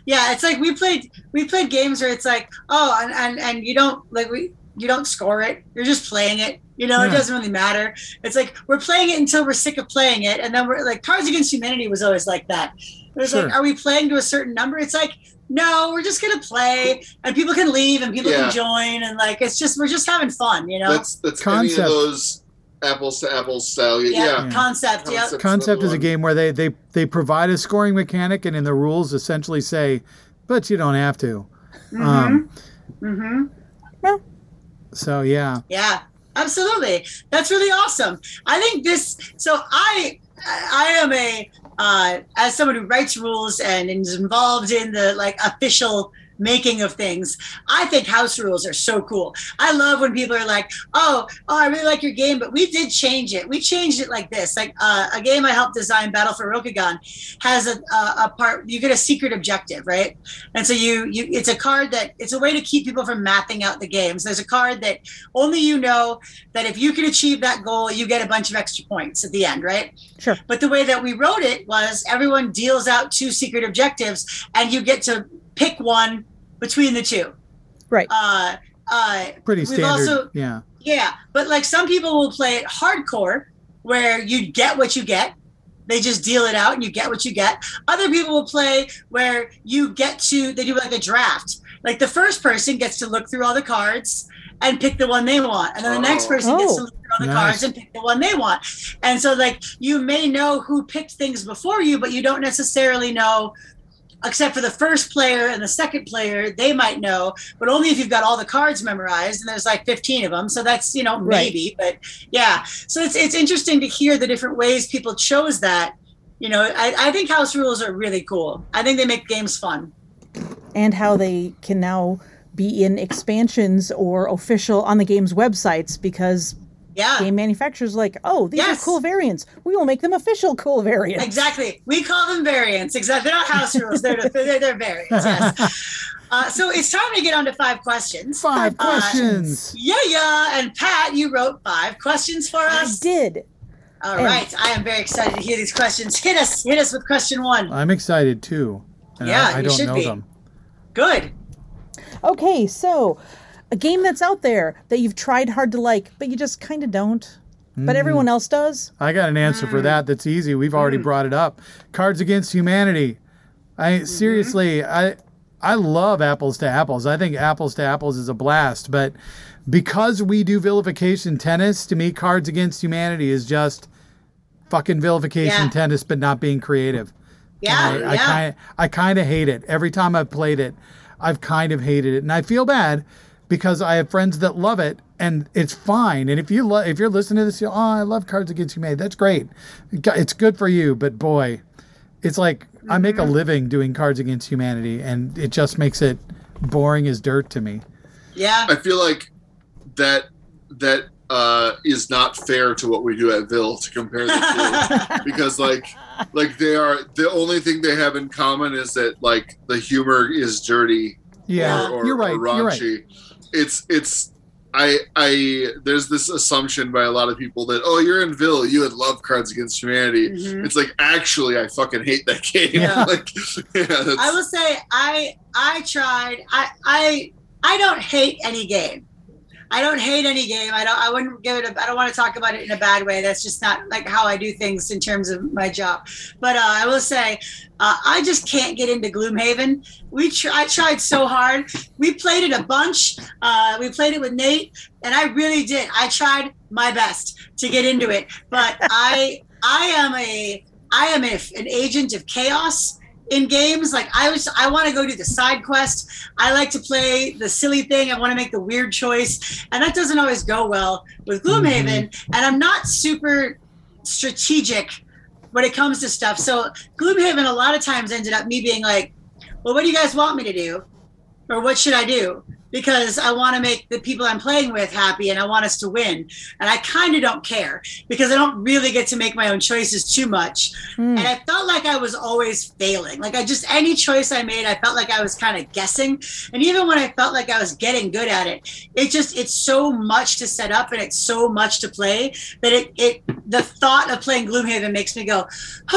Yeah, it's like we played we played games where it's like, oh, and and, and you don't like we you don't score it. You're just playing it. You know, it doesn't really matter. It's like we're playing it until we're sick of playing it, and then we're like Cards Against Humanity was always like that. It was Sure. like, are we playing to a certain number? It's like, no, we're just gonna play, and people can leave and people Yeah. can join, and like it's just we're just having fun, you know. that's that's Concept. any of those apples to apples style. Yeah. yeah, Yeah. concept. Yeah, Concept. Concept the is a game where they, they, they provide a scoring mechanic and in the rules essentially say, but you don't have to. Um, mm-hmm. so yeah. Yeah, absolutely. That's really awesome. I think this. So I, I am a uh, as someone who writes rules and is involved in the like official making of things. I think house rules are so cool. I love when people are like, "Oh, oh, I really like your game, but we did change it. We changed it like this." Like uh, a game I helped design, Battle for Rokugan, has a, a, a part. You get a secret objective, right? And so you you it's a card that it's a way to keep people from mapping out the games. There's a card that only you know that if you can achieve that goal, you get a bunch of extra points at the end, right? Sure. But the way that we wrote it was everyone deals out two secret objectives, and you get to pick one between the two. Right. Uh, uh, Pretty We've standard. also- yeah. yeah, but like some people will play it hardcore, where you get what you get. They just deal it out, and you get what you get. Other people will play where you get to. They do like a draft. Like the first person gets to look through all the cards and pick the one they want, and then the next Oh. person gets to Oh, look through all the nice. cards and pick the one they want. And so, like you may know who picked things before you, but you don't necessarily know except for the first player and the second player, they might know, but only if you've got all the cards memorized. And there's like 15 of them, so that's you know Right. maybe, but yeah. So it's it's interesting to hear the different ways people chose that. You know, I, I think house rules are really cool. I think they make games fun. and how they can now be in expansions or official on the game's websites because Yeah. game manufacturers like, oh, these Yes. are cool variants. We will make them official cool variants. Exactly. We call them variants. Exactly. They're not house rules. They're they're, they're variants. Yes. *laughs* Uh, so it's time to get on to five questions. Five Uh, questions. Yeah, yeah. And Pat, you wrote five questions for I us. did. All And- right. I am very excited to hear these questions. Hit us. Hit us with question one. I'm excited too. And Yeah, I, I you don't should know be. them. Good. Okay, so a game that's out there that you've tried hard to like, but you just kind of don't, but everyone else does. I got an answer Mm. for that. That's easy. We've already brought it up. Cards Against Humanity. I Mm-hmm. seriously, I I love apples to apples. I think apples to apples is a blast, but because we do vilification tennis, to me, Cards Against Humanity is just fucking vilification Yeah. tennis, but not being creative. Yeah. I, I yeah. kind I kind of hate it. Every time I've played it, I've kind of hated it, and I feel bad because I have friends that love it and it's fine. And if you lo- if you're listening to this, you're, oh, I love Cards Against Humanity. That's great. It's good for you, but boy, it's like I make a living doing Cards Against Humanity, and it just makes it boring as dirt to me. Yeah. I feel like that that uh, is not fair to what we do at Ville to compare the two *laughs* because like like they are the only thing they have in common is that like the humor is dirty Yeah, or, or, you're right. or You're right. It's it's I I there's this assumption by a lot of people that oh you're in Ville you would love Cards Against Humanity. Mhm. It's like actually I fucking hate that game. Yeah. *laughs* like yeah, I will say I I tried I I I don't hate any game. I don't hate any game. I don't I wouldn't give it I don't want to talk about it in a bad way. That's just not like how I do things in terms of my job. But uh, I will say uh, I just can't get into Gloomhaven. We tr- I tried so hard. We played it a bunch. Uh, we played it with Nate and I really did. I tried my best to get into it, but I I am a I am a, an agent of chaos in games. Like I was, I want to go do the side quest. I like to play the silly thing. I want to make the weird choice, and that doesn't always go well with Gloomhaven. Mm-hmm. And I'm not super strategic when it comes to stuff. So Gloomhaven a lot of times ended up me being like, "Well, what do you guys want me to do, or what should I do?" Because I want to make the people I'm playing with happy, and I want us to win. And I kind of don't care because I don't really get to make my own choices too much Hmm. and I felt like I was always failing. Like I just any choice I made, I felt like I was kind of guessing. And even when I felt like I was getting good at it, it just it's so much to set up and it's so much to play that it it the thought of playing Gloomhaven makes me go,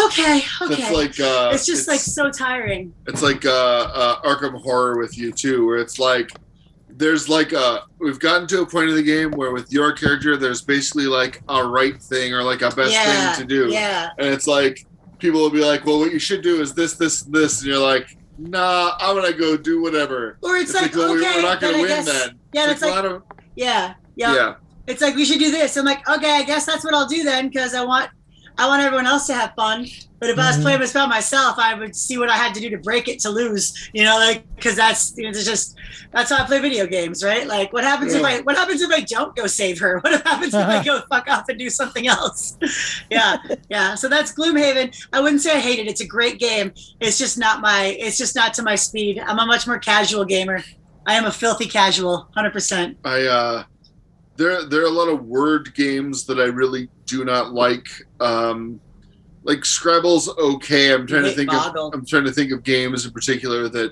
okay, okay. it's like uh, it's just like so tiring. it's like uh, uh, Arkham Horror with you too, where it's like there's like a we've gotten to a point in the game where with your character there's basically like a right thing or like a best yeah, thing to do, Yeah. and it's like people will be like, well, what you should do is this, this, this, and you're like, nah, I'm gonna go do whatever. Or it's, like, well, we- okay, we're not gonna win guess- then. yeah, It's like- of Yeah. Yeah. yeah. It's like we should do this. I'm like, okay, I guess that's what I'll do then, because I want I want everyone else to have fun. But if I was Mhm. playing this by myself, I would see what I had to do to break it to lose. You know, like because that's you know, it's just that's how I play video games, right? Like, what happens if I what happens if I don't go save her? *laughs* What happens if I *laughs* go fuck off and do something else? *laughs* yeah, yeah. So that's Gloomhaven. I wouldn't say I hate it. It's a great game. It's just not my. It's just not to my speed. I'm a much more casual gamer. I am a filthy casual, hundred percent. I uh there there are a lot of word games that I really do not like. Um like Scrabble's okay. I'm trying to think Boggle. of I'm trying to think of games in particular that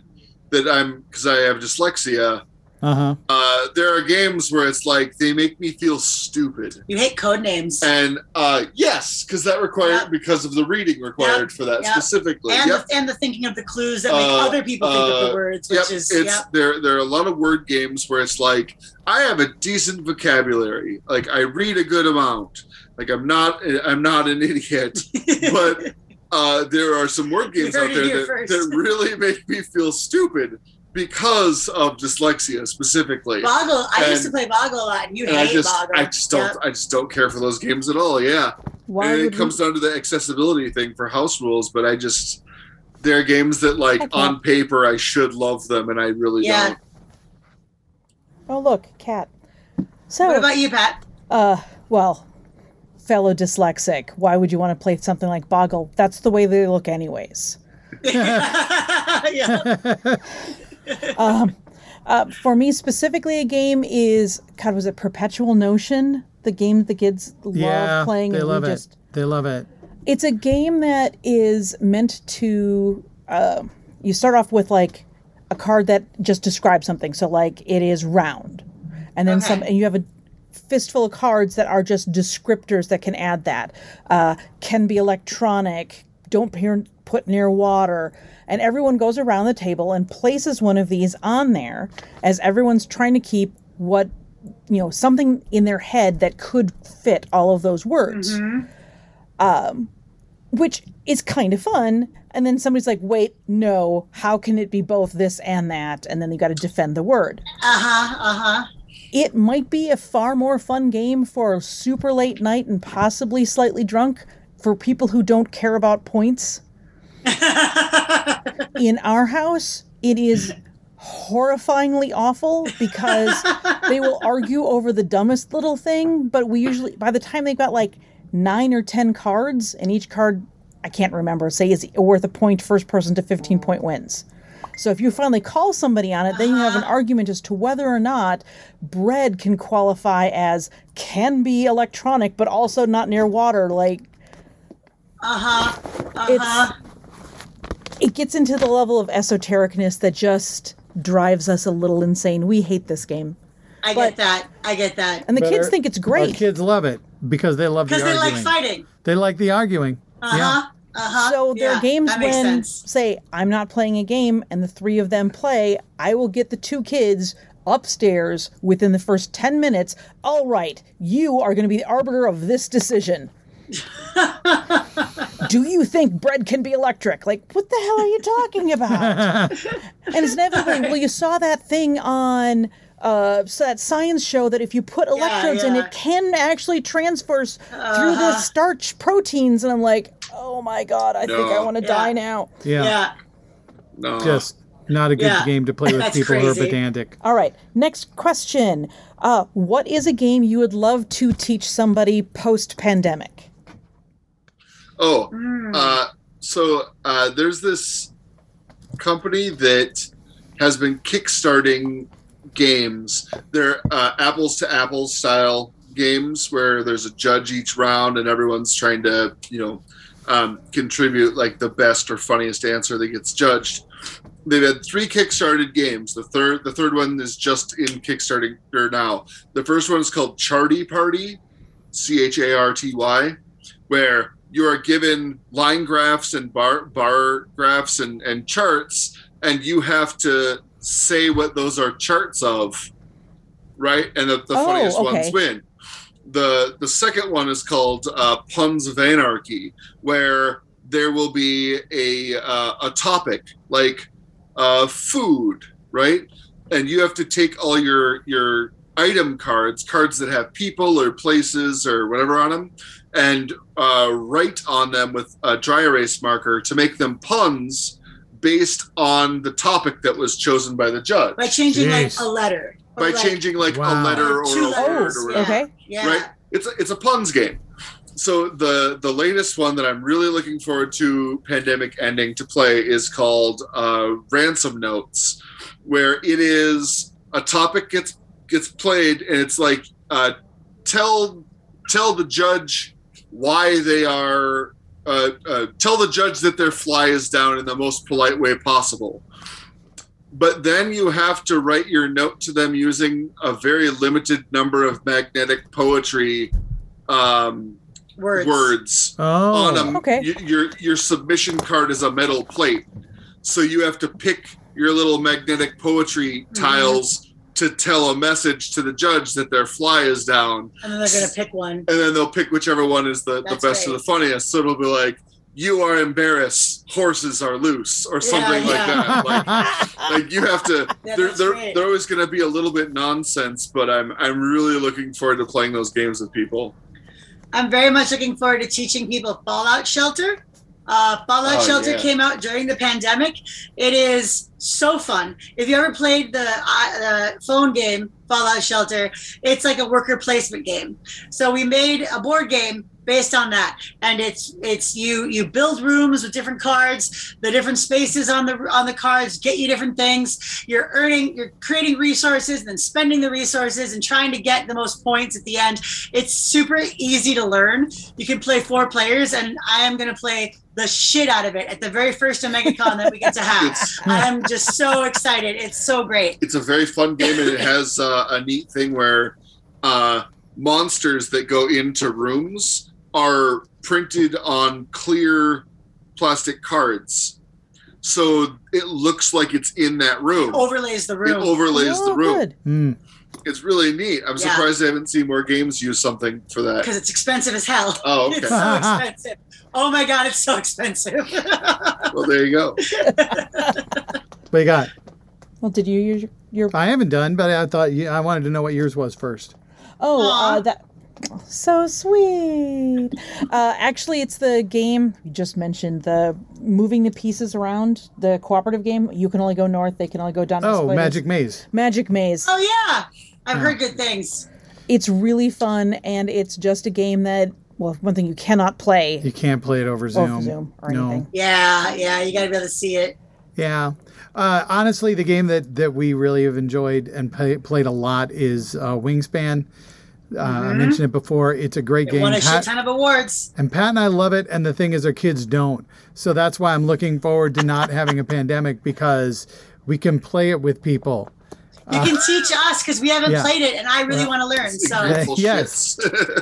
that I'm because I have dyslexia. Uh huh. Uh there are games where it's like they make me feel stupid. You hate Codenames. And uh yes, because that required Yep. because of the reading required for that Yep. specifically. and, Yep. the, and the thinking of the clues that make Uh, other people think of uh, the words, which Yep, is it's yeah, there. There are a lot of word games where it's like I have a decent vocabulary, like I read a good amount, like I'm not I'm not an idiot, *laughs* but uh, there are some word games out there that, first. that *laughs* really make me feel stupid because of dyslexia specifically. Boggle. I used to play Boggle a lot, and you and I hate just Boggle. I just don't Yep. I just don't care for those games at all. Yeah, Why and it comes down to the accessibility thing for house rules, but I just there are games that like Okay. on paper I should love them and I really Yeah. don't. Oh, look, cat. So, What about you, Pat? uh, well, fellow dyslexic, why would you want to play something like Boggle? That's the way they look, anyways. *laughs* yeah. *laughs* Um, uh, for me specifically, a game is God. Was it Perpetual Notion? The game that the kids love Yeah, playing. they and we love it. just- They love it. It's a game that is meant to. Uh, you start off with like a card that just describes something. So like it is round, and then some, and you have a fistful of cards that are just descriptors that can add that. Uh, can be electronic. Don't peer, put near water. And everyone goes around the table and places one of these on there as everyone's trying to keep what you know something in their head that could fit all of those words Um, which is kind of fun. And then somebody's like, wait, no, how can it be both this and that? And then you got to defend the word. Uh huh. Uh It might be a far more fun game for a super late night and possibly slightly drunk for people who don't care about points. *laughs* In our house, it is horrifyingly awful because they will *laughs* argue over the dumbest little thing, but we usually by the time they've got like nine or ten cards, and each card I can't remember, say is worth a point, first person to fifteen point wins. So if you finally call somebody on it, then you have an argument as to whether or not bread can qualify as can be electronic, but also not near water. Like Uh-huh. it's Uh-huh. it gets into the level of esotericness that just drives us a little insane. We hate this game. I but- get that. I get that. And the kids Better- think it's Our great. kids love it because they love the Because they arguing. like fighting. They like the arguing. Uh-huh. Yeah. Uh-huh. So there Yeah, are games when, sense. say, I'm not playing a game and the three of them play, I will get the two kids upstairs within the first 10 minutes. All right, you are going to be the arbiter of this decision. *laughs* Do you think bread can be electric? Like, what the hell are you talking about? *laughs* and it's inevitably, well, you saw that thing on uh, so that science show that if you put electrodes in, yeah. it can actually transfer s- through the starch proteins. And I'm like, oh my God, I think I want to Yeah. die now. Yeah. Yeah. No. Just not a good Yeah. game to play *laughs* with That's people who are pedantic. All right, next question. Uh, what is a game you would love to teach somebody post pandemic? Oh, Hmm. uh, so uh, there's this company that has been kickstarting games. They're uh, apples to apples style games where there's a judge each round and everyone's trying to, you know, um, contribute like the best or funniest answer that gets judged. They've had three kickstarted games. The third, the third one is just in Kickstarter now. The first one is called Charty Party, C H A R T Y, where you are given line graphs and bar bar graphs and, and charts, and you have to say what those are charts of, right? And the, the Oh, funniest okay. ones win. The the second one is called uh, Puns of Anarchy, where there will be a uh, a topic like uh, food, right? And you have to take all your your item cards, cards that have people or places or whatever on them, and uh, write on them with a dry erase marker to make them puns based on the topic that was chosen by the judge. By changing like a letter. Or, By like, changing like Wow. a letter or two a letters. word or whatever okay. Yeah. right? It's a, it's a puns game. So the the latest one that I'm really looking forward to pandemic ending to play is called uh, Ransom Notes, where it is a topic gets gets played and it's like uh, tell tell the judge why they are uh, uh, tell the judge that their fly is down in the most polite way possible. But then you have to write your note to them using a very limited number of magnetic poetry um, Words. words Oh. on them. Okay. Y- your your submission card is a metal plate, so you have to pick your little magnetic poetry Mm-hmm. tiles to tell a message to the judge that their fly is down, And then they're going to pick one. and then they'll pick whichever one is the, the That's best or the funniest. So it'll be like, "You are embarrassed, horses are loose," or something like yeah. that. Like, *laughs* like you have to. Yeah, they're that's they're, they're always going to be a little bit nonsense, but I'm I'm really looking forward to playing those games with people. I'm very much looking forward to teaching people Fallout Shelter. Uh, Fallout Oh, Shelter yeah. came out during the pandemic. It is so fun. If you ever played the uh, the phone game Fallout Shelter, it's like a worker placement game. So we made a board game based on that, and it's it's you you build rooms with different cards. The different spaces on the on the cards get you different things. You're earning, you're creating resources, and then spending the resources and trying to get the most points at the end. It's super easy to learn. You can play four players, and I am going to play the shit out of it at the very first OmegaCon that we get to have. *laughs* I'm just so excited. It's so great. it's a very fun game and it has uh, a neat thing where uh, monsters that go into rooms are printed on clear plastic cards so it looks like it's in that room Overlays the it room. overlays the Oh, room good. Hmm. it's really neat i'm Yeah. surprised i haven't seen more games use something for that because it's expensive as hell. oh okay *laughs* It's so *laughs* expensive. Oh my god, it's so expensive. *laughs* well there you go What you got? Well, did you use your, your I haven't done, but I thought you, I wanted to know what yours was first. oh Aw. uh, that So sweet. Uh, actually, it's the game you just mentioned, the moving the pieces around, the cooperative game. You can only go north, they can only go down. Oh, way. Magic Maze. Magic Maze. Oh yeah, I've heard good things. It's really fun, and it's just a game that, well, one thing you cannot play You can't play it over Zoom. over Zoom or no. anything. Yeah, yeah, you got to be able to see it. Yeah. Uh, honestly, the game that, that we really have enjoyed and play, played a lot is uh, Wingspan. Uh, I mentioned it before. It's a great It game. won a shit ton of awards. and Pat and I love it. And the thing is, our kids don't. So that's why I'm looking forward to not having a pandemic because we can play it with people. You can teach us because we haven't Uh, yeah. played it, and I really want to learn. So *laughs* Exactly. *laughs* Yes.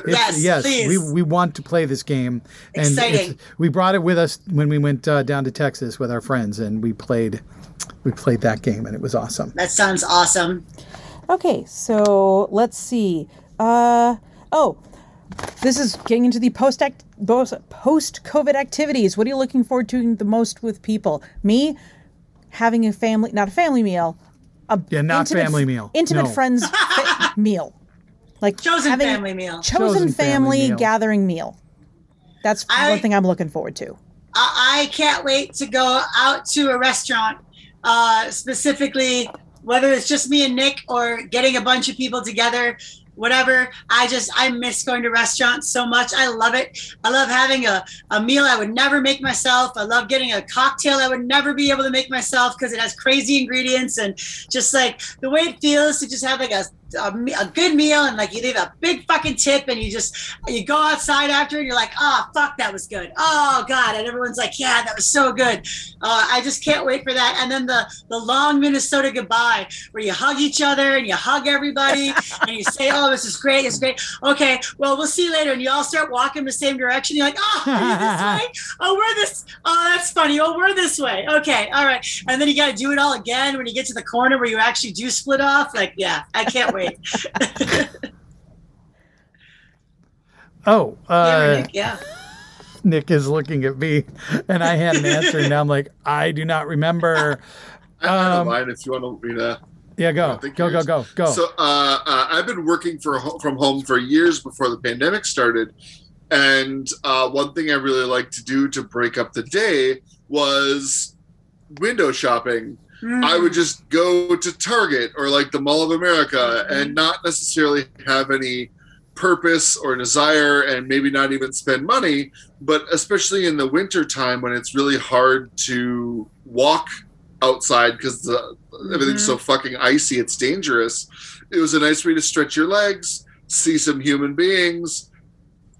Yes, yes, please. we we want to play this game, and Exciting. we brought it with us when we went uh, down to Texas with our friends, and we played we played that game, and it was awesome. that sounds awesome. Okay, so let's see. Uh, oh, this is getting into the post act post COVID activities. What are you looking forward to the most with people? Me, having a family, not a family meal, a Yeah, not intimate- family meal. intimate No. friends *laughs* fa- meal, like Chosen family meal. chosen, Chosen family family, meal. gathering meal. That's I- one thing I'm looking forward to. I, I can't wait to go out to a restaurant, uh, specifically whether it's just me and Nick or getting a bunch of people together. Whatever. I just I miss going to restaurants so much. I love it. I love having a, a meal I would never make myself. I love getting a cocktail I would never be able to make myself because it has crazy ingredients and just like the way it feels to just have like a a, a good meal and like you leave a big fucking tip and you just you go outside after and you're like oh fuck that was good. Oh god. And everyone's like yeah that was so good. Uh, i just can't wait for that. And then the the long minnesota goodbye where you hug each other and you hug everybody *laughs* and you say oh this is great it's great. Okay well we'll see you later. And you all start walking the same direction. You're like oh this *laughs* way? Oh we're this oh that's funny. Oh we're this way. Okay all right. And then you got to do it all again when you get to the corner where you actually do split off. Like yeah i can't wait *laughs* Oh, yeah, uh, Nick, yeah. Nick is looking at me, and I had an answer, and now I'm like, I do not remember. *laughs* I don't Um, mind if you want to read that. Yeah, go, go, go, go, go. So uh, uh, I've been working for from home for years before the pandemic started, and uh, one thing I really like to do to break up the day was window shopping. Mm. I would mm. just go to Target or like the Mall of America mm-hmm. and not necessarily have any purpose or desire and maybe not even spend money but especially in the winter time when it's really hard to walk outside because the everything's so mm-hmm. fucking icy it's dangerous. It was a nice way to stretch your legs see some human beings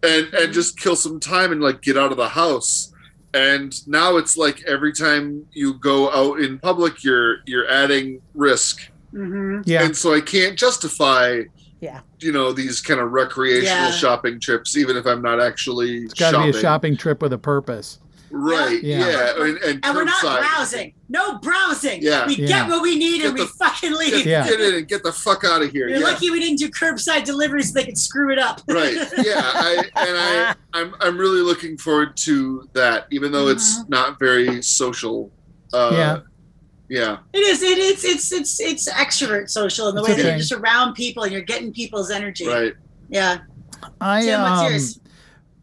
and and mm-hmm. just kill some time and like get out of the house and now it's like every time you go out in public you're you're adding risk Mhm. yeah, and so i can't justify Yeah. you know these kind of recreational Yeah. shopping trips even if i'm not actually it's got to shopping. be a shopping trip with a purpose. Right Yeah. yeah, And, and, And we're not curbside. browsing. No browsing. Yeah. We Yeah. get what we need and Get we fucking leave. get, Yeah. get in and get the fuck out of here You're yeah. lucky we didn't do curbside delivery so they could screw it up. right yeah I, and i *laughs* I'm, I'm really looking forward to that even though it's not very social uh Yeah. yeah It is. It is. It's it's it's extrovert social in the It's way that you're just around people and you're getting people's energy. right Yeah. I Tim, what's um, yours?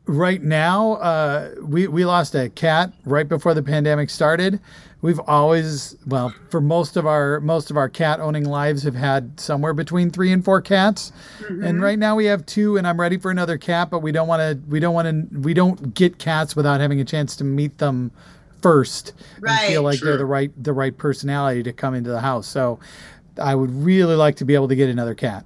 Right now, uh, we we lost a cat right before the pandemic started. We've always, well, for most of our most of our cat owning lives, have had somewhere between three and four cats, Mm-hmm. and right now we have two, and I'm ready for another cat, but we don't want to. We don't want to. We don't get cats without having a chance to meet them first and feel like they're the right the right personality to come into the house. So, I would really like to be able to get another cat.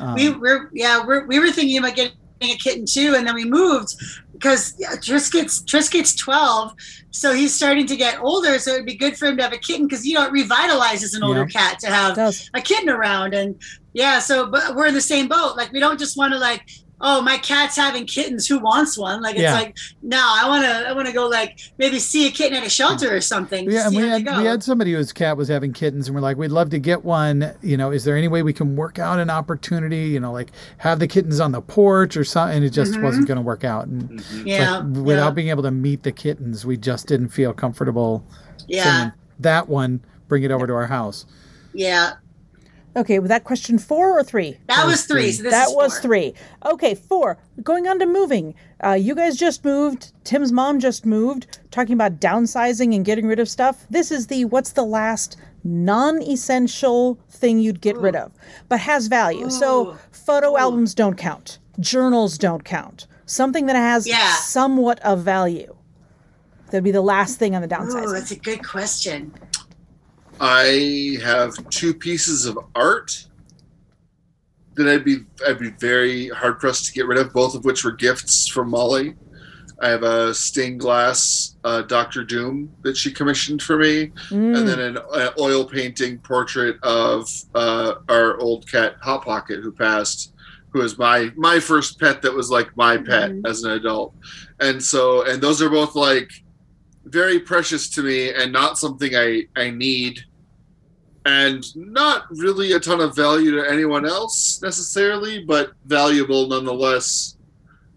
Um, we were yeah we're, we were thinking about getting a kitten too, and then we moved because yeah, Triscuit's Triscuit's twelve, so he's starting to get older. So it'd be good for him to have a kitten because you know it revitalizes an older cat to have a kitten around and yeah so but we're in the same boat like we don't just want to like oh my cat's having kittens who wants one like it's Yeah. like no i want to i want to go like maybe see a kitten at a shelter or something Yeah, and we had we had somebody whose cat was having kittens, and we're like, we'd love to get one. You know, is there any way we can work out an opportunity? You know, like have the kittens on the porch or something. And it just Mhm. wasn't going to work out. And it's yeah like, without yeah, being able to meet the kittens, we just didn't feel comfortable yeah that one. Bring it over to our house. yeah Okay, was that question four or three? That was three. So this that is was four. three. Okay, four. Going on to moving. Uh, you guys just moved. Tim's mom just moved. Talking about downsizing and getting rid of stuff. This is the what's the last non-essential thing you'd get rid of, but has value. So Ooh. photo albums don't count. Journals don't count. Something that has Yeah. somewhat of value. That'd be the last thing on the Ooh, downsizing. that's a good question. I have two pieces of art that I'd be I'd be very hard pressed to get rid of, both of which were gifts from Molly. I have a stained glass uh, Doctor Doom that she commissioned for me, Mm. and then an, an oil painting portrait of uh, our old cat Hot Pocket, who passed, who was my my first pet that was like my pet Mhm. as an adult, and so and those are both like very precious to me and not something I I need, and not really a ton of value to anyone else necessarily, but valuable nonetheless.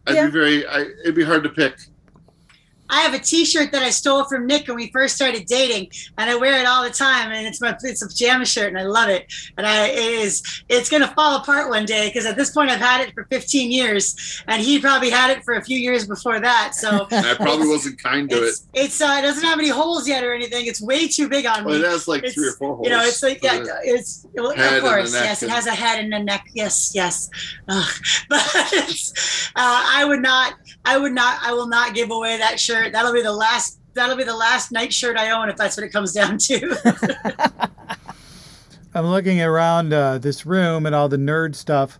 I'd Yeah. be very I, it'd be hard to pick. I have a T-shirt that I stole from Nick when we first started dating, and I wear it all the time. And it's my it's a pajama shirt, and I love it. And I it is it's gonna fall apart one day because at this point I've had it for 15 years, and he probably had it for a few years before that. So *laughs* I probably wasn't kind to it. it's uh, it doesn't have any holes yet or anything. It's way too big on Well, me. it has like It's- three or four holes. You know, it's like yeah, it's well, of and course, yes, it has a head and a neck. Yes, yes. Ugh. *laughs* But uh, I would not, I would not, I will not give away that shirt. That'll be the last. That'll be the last night shirt I own if that's what it comes down to. *laughs* I'm looking around uh, this room and all the nerd stuff,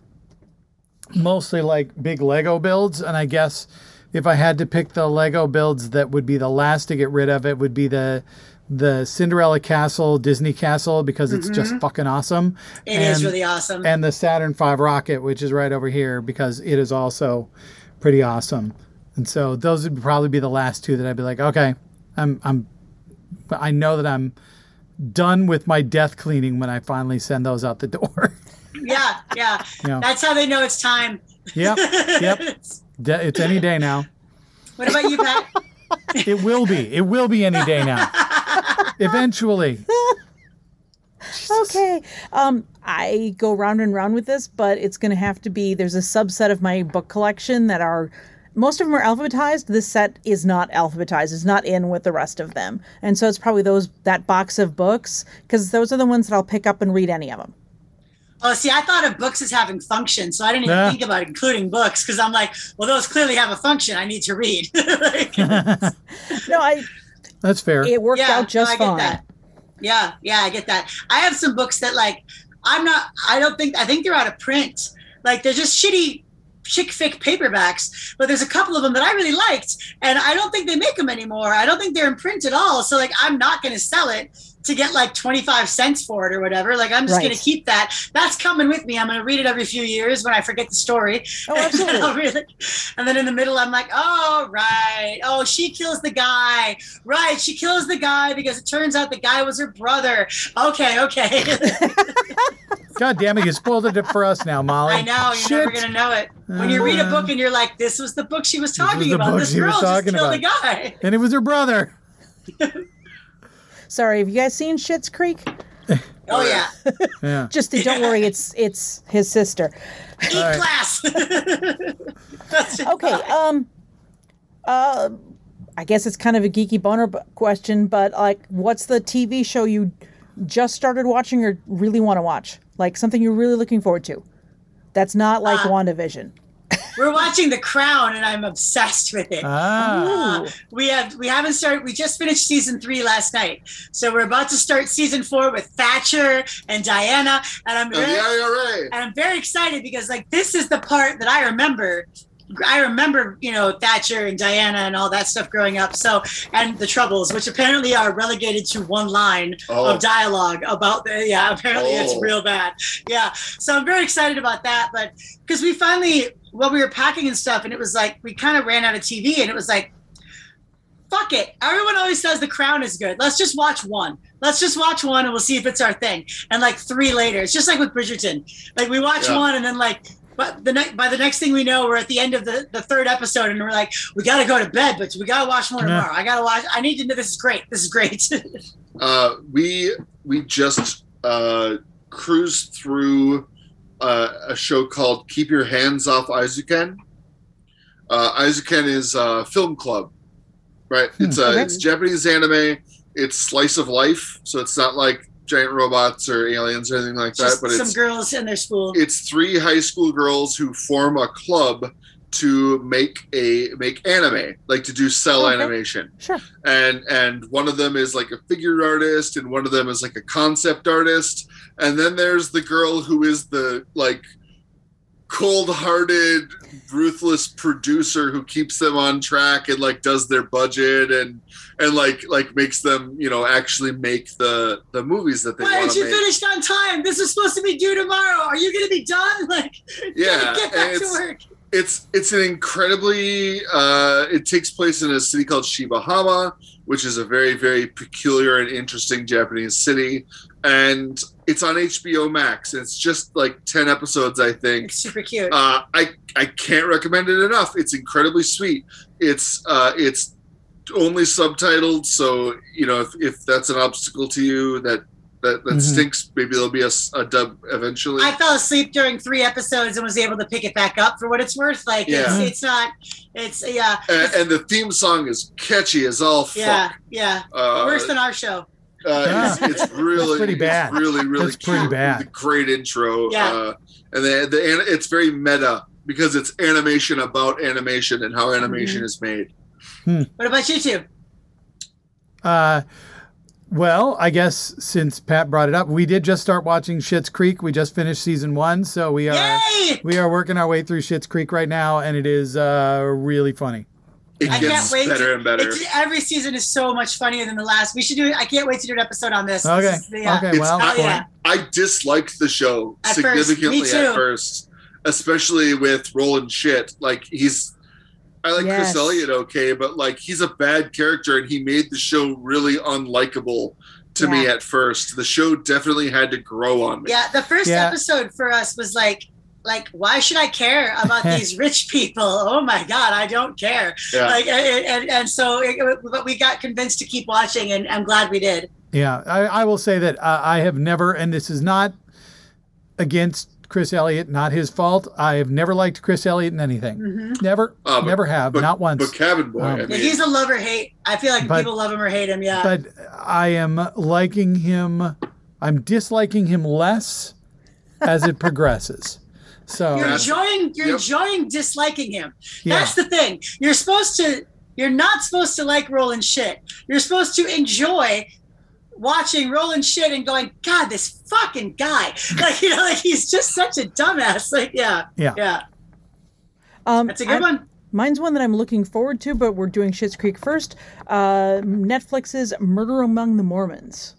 mostly like big Lego builds. And I guess if I had to pick the Lego builds that would be the last to get rid of, it would be the the Cinderella Castle, Disney Castle, because it's just fucking awesome. Mm-hmm. It is And- really awesome. And the Saturn V rocket, which is right over here, because it is also pretty awesome. And so those would probably be the last two that I'd be like, okay, I'm I'm I know that I'm done with my death cleaning when I finally send those out the *laughs* door. yeah, yeah. That's how they know it's time. yep. Yep. *laughs* De- it's any day now. what about you, Pat? It will be. It will be any day now. *laughs* Eventually. *laughs* Okay. Um, I go round and round with this, but it's going to have to be. There's a subset of my book collection that are. Most of them are alphabetized. This set is not alphabetized. It's not in with the rest of them, and so it's probably those that box of books because those are the ones that I'll pick up and read any of them. Oh, see, I thought of books as having function, so I didn't even Yeah. think about including books because I'm like, well, those clearly have a function. I need to read. *laughs* Like, *laughs* No, I That's fair. it worked yeah, out just no, I get fine. that. Yeah, yeah, I get that. I have some books that like I'm not. I don't think. I think they're out of print. Like they're just shitty. Chick fic paperbacks, but there's a couple of them that I really liked, and I don't think they make them anymore. I don't think they're in print at all. So like, I'm not going to sell it to get like 25 cents for it or whatever. Like, I'm just Right. going to keep that. That's coming with me. I'm going to read it every few years when I forget the story. Oh, *laughs* absolutely. And, I'll and then in the middle, I'm like, oh, right. Oh, she kills the guy. Right. She kills the guy because it turns out the guy was her brother. Okay. Okay. *laughs* God damn it, you spoiled it for us now, Molly. I know. You're Shit. never going to know it. When you read a book and you're like, this was the book she was was talking the about. book This she was girl just talking killed the about." guy. And it was her brother. *laughs* Sorry, have you guys seen Schitt's Creek? *laughs* Oh, yeah. Yeah. *laughs* Just don't worry, it's it's his sister. Eat right. class. *laughs* Okay. Um. Uh. I guess it's kind of a geeky boner question, but like, what's the TV show you just started watching or really want to watch? Like something you're really looking forward to. That's not like Uh, WandaVision. We're watching The Crown, and I'm obsessed with it. Ah. Uh, we have we haven't started. We just finished season three last night, so we're about to start season four with Thatcher and Diana, and I'm And very, the IRA. and I'm very excited because like this is the part that I remember. I remember, you know, Thatcher and Diana and all that stuff growing up. So, and the Troubles, which apparently are relegated to one line Oh. of dialogue about the, yeah, apparently it's Oh. real bad. Yeah. So I'm very excited about that. But because we finally, well, we were packing and stuff, and it was like, we kind of ran out of TV, and it was like, fuck it. Everyone always says The Crown is good. Let's just watch one. Let's just watch one and we'll see if it's our thing. And like three later, it's just like with Bridgerton. Like we watch Yeah. one and then like, but the next by the next thing we know, we're at the end of the, the third episode and we're like, we got to go to bed, but we got to watch more Yeah. tomorrow. I got to watch. I need to know this is great. This is great. *laughs* Uh, we we just uh, cruised through uh, a show called Keep Your Hands Off Eizouken. Uh, Eizouken is a film club, right? It's a it's Japanese anime. It's slice of life, so it's not like giant robots or aliens or anything like that. Just But some girls in their school. it's three high school girls who form a club to make a make anime, like to do cell Okay. animation Sure. and and one of them is like a figure artist and one of them is like a concept artist and then there's the girl who is the like cold-hearted ruthless producer who keeps them on track and like does their budget and and like like makes them you know actually make the the movies that they Why want aren't to you make finished on time? This is supposed to be due tomorrow. Are you going to be done? *laughs* Like, Yeah, get back to work. It's it's an incredibly uh, it takes place in a city called Shibahama, which is a very very peculiar and interesting Japanese city, and it's on HBO Max. It's just like ten episodes, I think. It's super cute. Uh, I I can't recommend it enough. It's incredibly sweet. It's uh, it's only subtitled, so you know if, if that's an obstacle to you that that, that Mhm. stinks, maybe there'll be a dub eventually. I fell asleep during three episodes and was able to pick it back up for what it's worth. Like, Yeah. it's, it's not, it's, yeah. and, and the theme song is catchy as all fuck. Yeah, yeah. Uh, Worse than our show. uh, it's, it's really pretty bad. It's really, really That's pretty bad. Great intro. Yeah. Uh, and the, the it's very meta because it's animation about animation and how animation Mm-hmm. is made. What about you two? Uh, well, I guess since Pat brought it up, we did just start watching Schitt's Creek. We just finished season one, so we are Yay! we are working our way through Schitt's Creek right now, and it is uh, really funny. It I gets can't wait. better to, and better. it's- every season is so much funnier than the last. We should do. I can't wait to do an episode on this. This Okay, is the, uh, okay, It's well, not- Oh, yeah. I disliked the show At significantly me too. at first, especially with Roland Schitt. Like he's, I like Yes. Chris Elliott okay, but like he's a bad character and he made the show really unlikable to me at first. The show definitely had to grow on me. Yeah, the first Yeah. episode for us was like, like, why should I care about *laughs* these rich people? Oh my god, I don't care. Yeah. Like, and, and, and so, it, but we got convinced to keep watching, and I'm glad we did. Yeah, I, I will say that uh, I have never, and this is not against Chris Elliott, not his fault. I have never liked Chris Elliott in anything. Never, Uh, but- never have, but, not once. But Cabin Boy, Um, I mean, he's a love or hate. I feel like But- people love him or hate him. Yeah. but I am liking him. I'm disliking him less as it progresses. *laughs* So you're enjoying you're yep. enjoying disliking him. Yeah. That's the thing. You're supposed to you're not supposed to like Roland Schitt. You're supposed to enjoy watching Roland Schitt and going, God, this fucking guy. *laughs* Like, you know, like he's just such a dumbass. *laughs* Like, yeah. Yeah. Yeah. Um, That's a good I'm- one. Mine's one that I'm looking forward to, but we're doing Schitt's Creek first. Uh, Netflix's Murder Among the Mormons.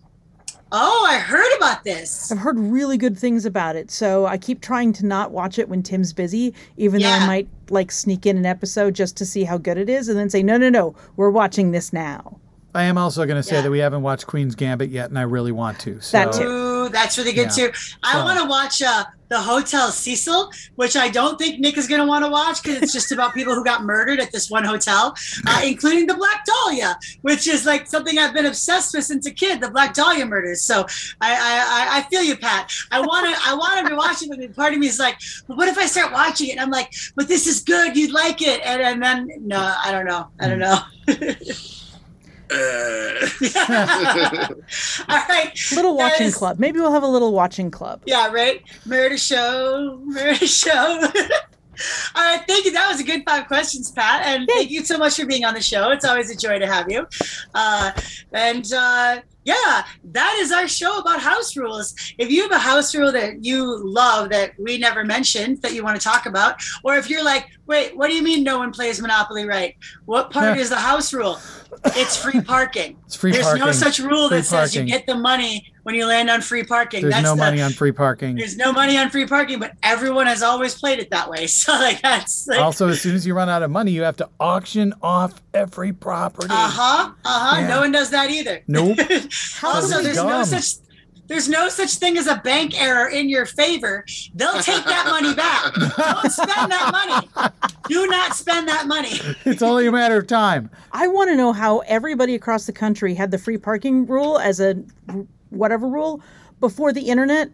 Oh, I heard about this. I've heard really good things about it, so I keep trying to not watch it when Tim's busy, even though I might like sneak in an episode just to see how good it is, and then say, "No, no, no, we're watching this now." I am also going to say Yeah. that we haven't watched Queen's Gambit yet, and I really want to. So That too. Ooh, that's really good Yeah. too. I So- want to watch uh, the Hotel Cecil, which I don't think Nick is going to want to watch because it's just about people who got murdered at this one hotel, uh, *laughs* including the Black Dahlia, which is like something I've been obsessed with since a kid. The Black Dahlia murders. So I, I, I- I feel you, Pat. I want to, I want to be watching it. But part of me is like, but what if I start watching it? And I'm like, but this is good. You'd like it. And, and then no, I don't know. I don't know. *laughs* uh, *laughs* All right. Little watching is- club. Maybe we'll have a little watching club. Yeah, right. Murder show, murder show. *laughs* All right, thank you. That was a good five questions, Pat, and thank you so much for being on the show. It's always a joy to have you. Uh, and uh, yeah, that is our show about house rules. If you have a house rule that you love that we never mentioned that you want to talk about, or if you're like, wait, what do you mean no one plays Monopoly right? What part is the house rule? It's free *laughs* parking. it's free There's parking. no such rule Free that says you get the money when you land on free parking. There's That's no the, money on free parking. there's no money on free parking, but everyone has always played it that way. *laughs* So like that's like, Also, as soon as you run out of money, you have to auction off every property. uh huh, uh huh. Yeah. No one does that either. Nope. *laughs* also, there's no such there's no such thing as a bank error in your favor. They'll take that money back. Don't spend that money. Do not spend that money. *laughs* It's only a matter of time. I want to know how everybody across the country had the free parking rule as a whatever rule before the internet.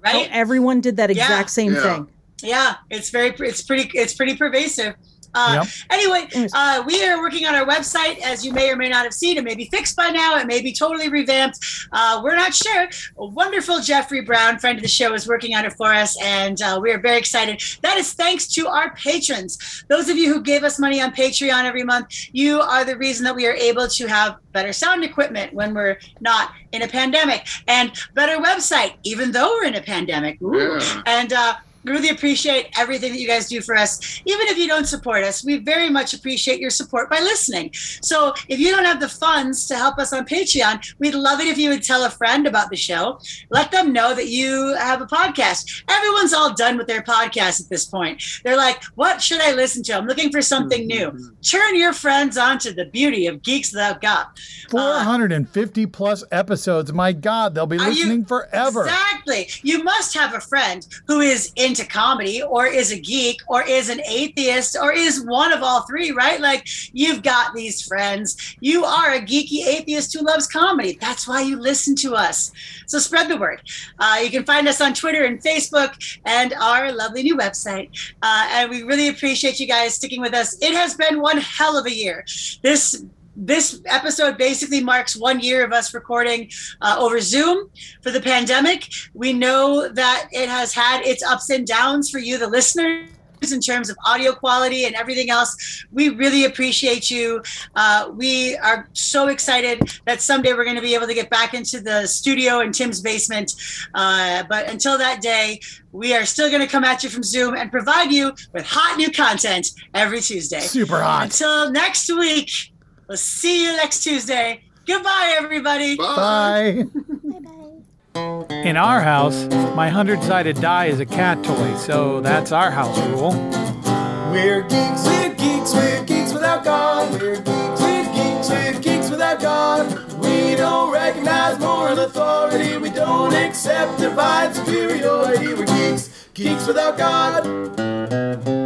right? everyone did that Yeah. exact same Yeah. thing. Yeah, it's very, it's pretty, it's pretty pervasive. Uh, Yep. Anyway, uh, we are working on our website, as you may or may not have seen. It may be fixed by now. It may be totally revamped. Uh, we're not sure. A wonderful Jeffrey Brown, friend of the show, is working on it for us, and uh, we are very excited. That is thanks to our patrons. Those of you who gave us money on Patreon every month, you are the reason that we are able to have better sound equipment when we're not in a pandemic, and better website, even though we're in a pandemic. Ooh. Yeah. And uh, we really appreciate everything that you guys do for us. Even if you don't support us, we very much appreciate your support by listening. So if you don't have the funds to help us on Patreon, we'd love it if you would tell a friend about the show. Let them know that you have a podcast. Everyone's all done with their podcast at this point. They're like, what should I listen to? I'm looking for something new. Mm-hmm. Turn your friends on to the beauty of Geeks Without God. 450 plus uh, episodes. My God, they'll be Are you- listening forever. Exactly. You must have a friend who is into comedy or is a geek or is an atheist or is one of all three, right? Like you've got these friends. You are a geeky atheist who loves comedy. That's why you listen to us. So spread the word. Uh, you can find us on Twitter and Facebook and our lovely new website. Uh, and we really appreciate you guys sticking with us. It has been one hell of a year. This this episode basically marks one year of us recording uh, over Zoom for the pandemic. We know that it has had its ups and downs for you, the listeners. In terms of audio quality and everything else, we really appreciate you. Uh, we are so excited that someday we're going to be able to get back into the studio in Tim's basement. Uh, but until that day, we are still going to come at you from Zoom and provide you with hot new content every Tuesday. Super hot. Until next week, we'll see you next Tuesday. Goodbye, everybody. Bye. In our house, my hundred sided die is a cat toy, so that's our house rule. We're geeks, we're geeks, we're geeks without God. We're geeks, we're geeks, we're geeks without God. We don't recognize moral authority. We don't accept divine superiority. We're geeks, geeks without God.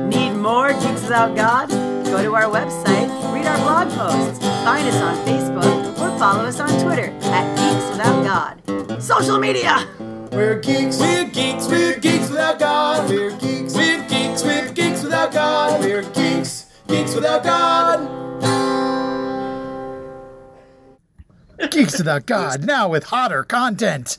Need more Geeks Without God? Go to our website, read our blog posts, find us on Facebook, or follow us on Twitter at Geeks Without God. Social media! We're geeks, we're geeks, we're geeks without God. We're geeks, we're geeks, we're geeks without God. We're geeks, geeks without God. Geeks Without God, now with hotter content.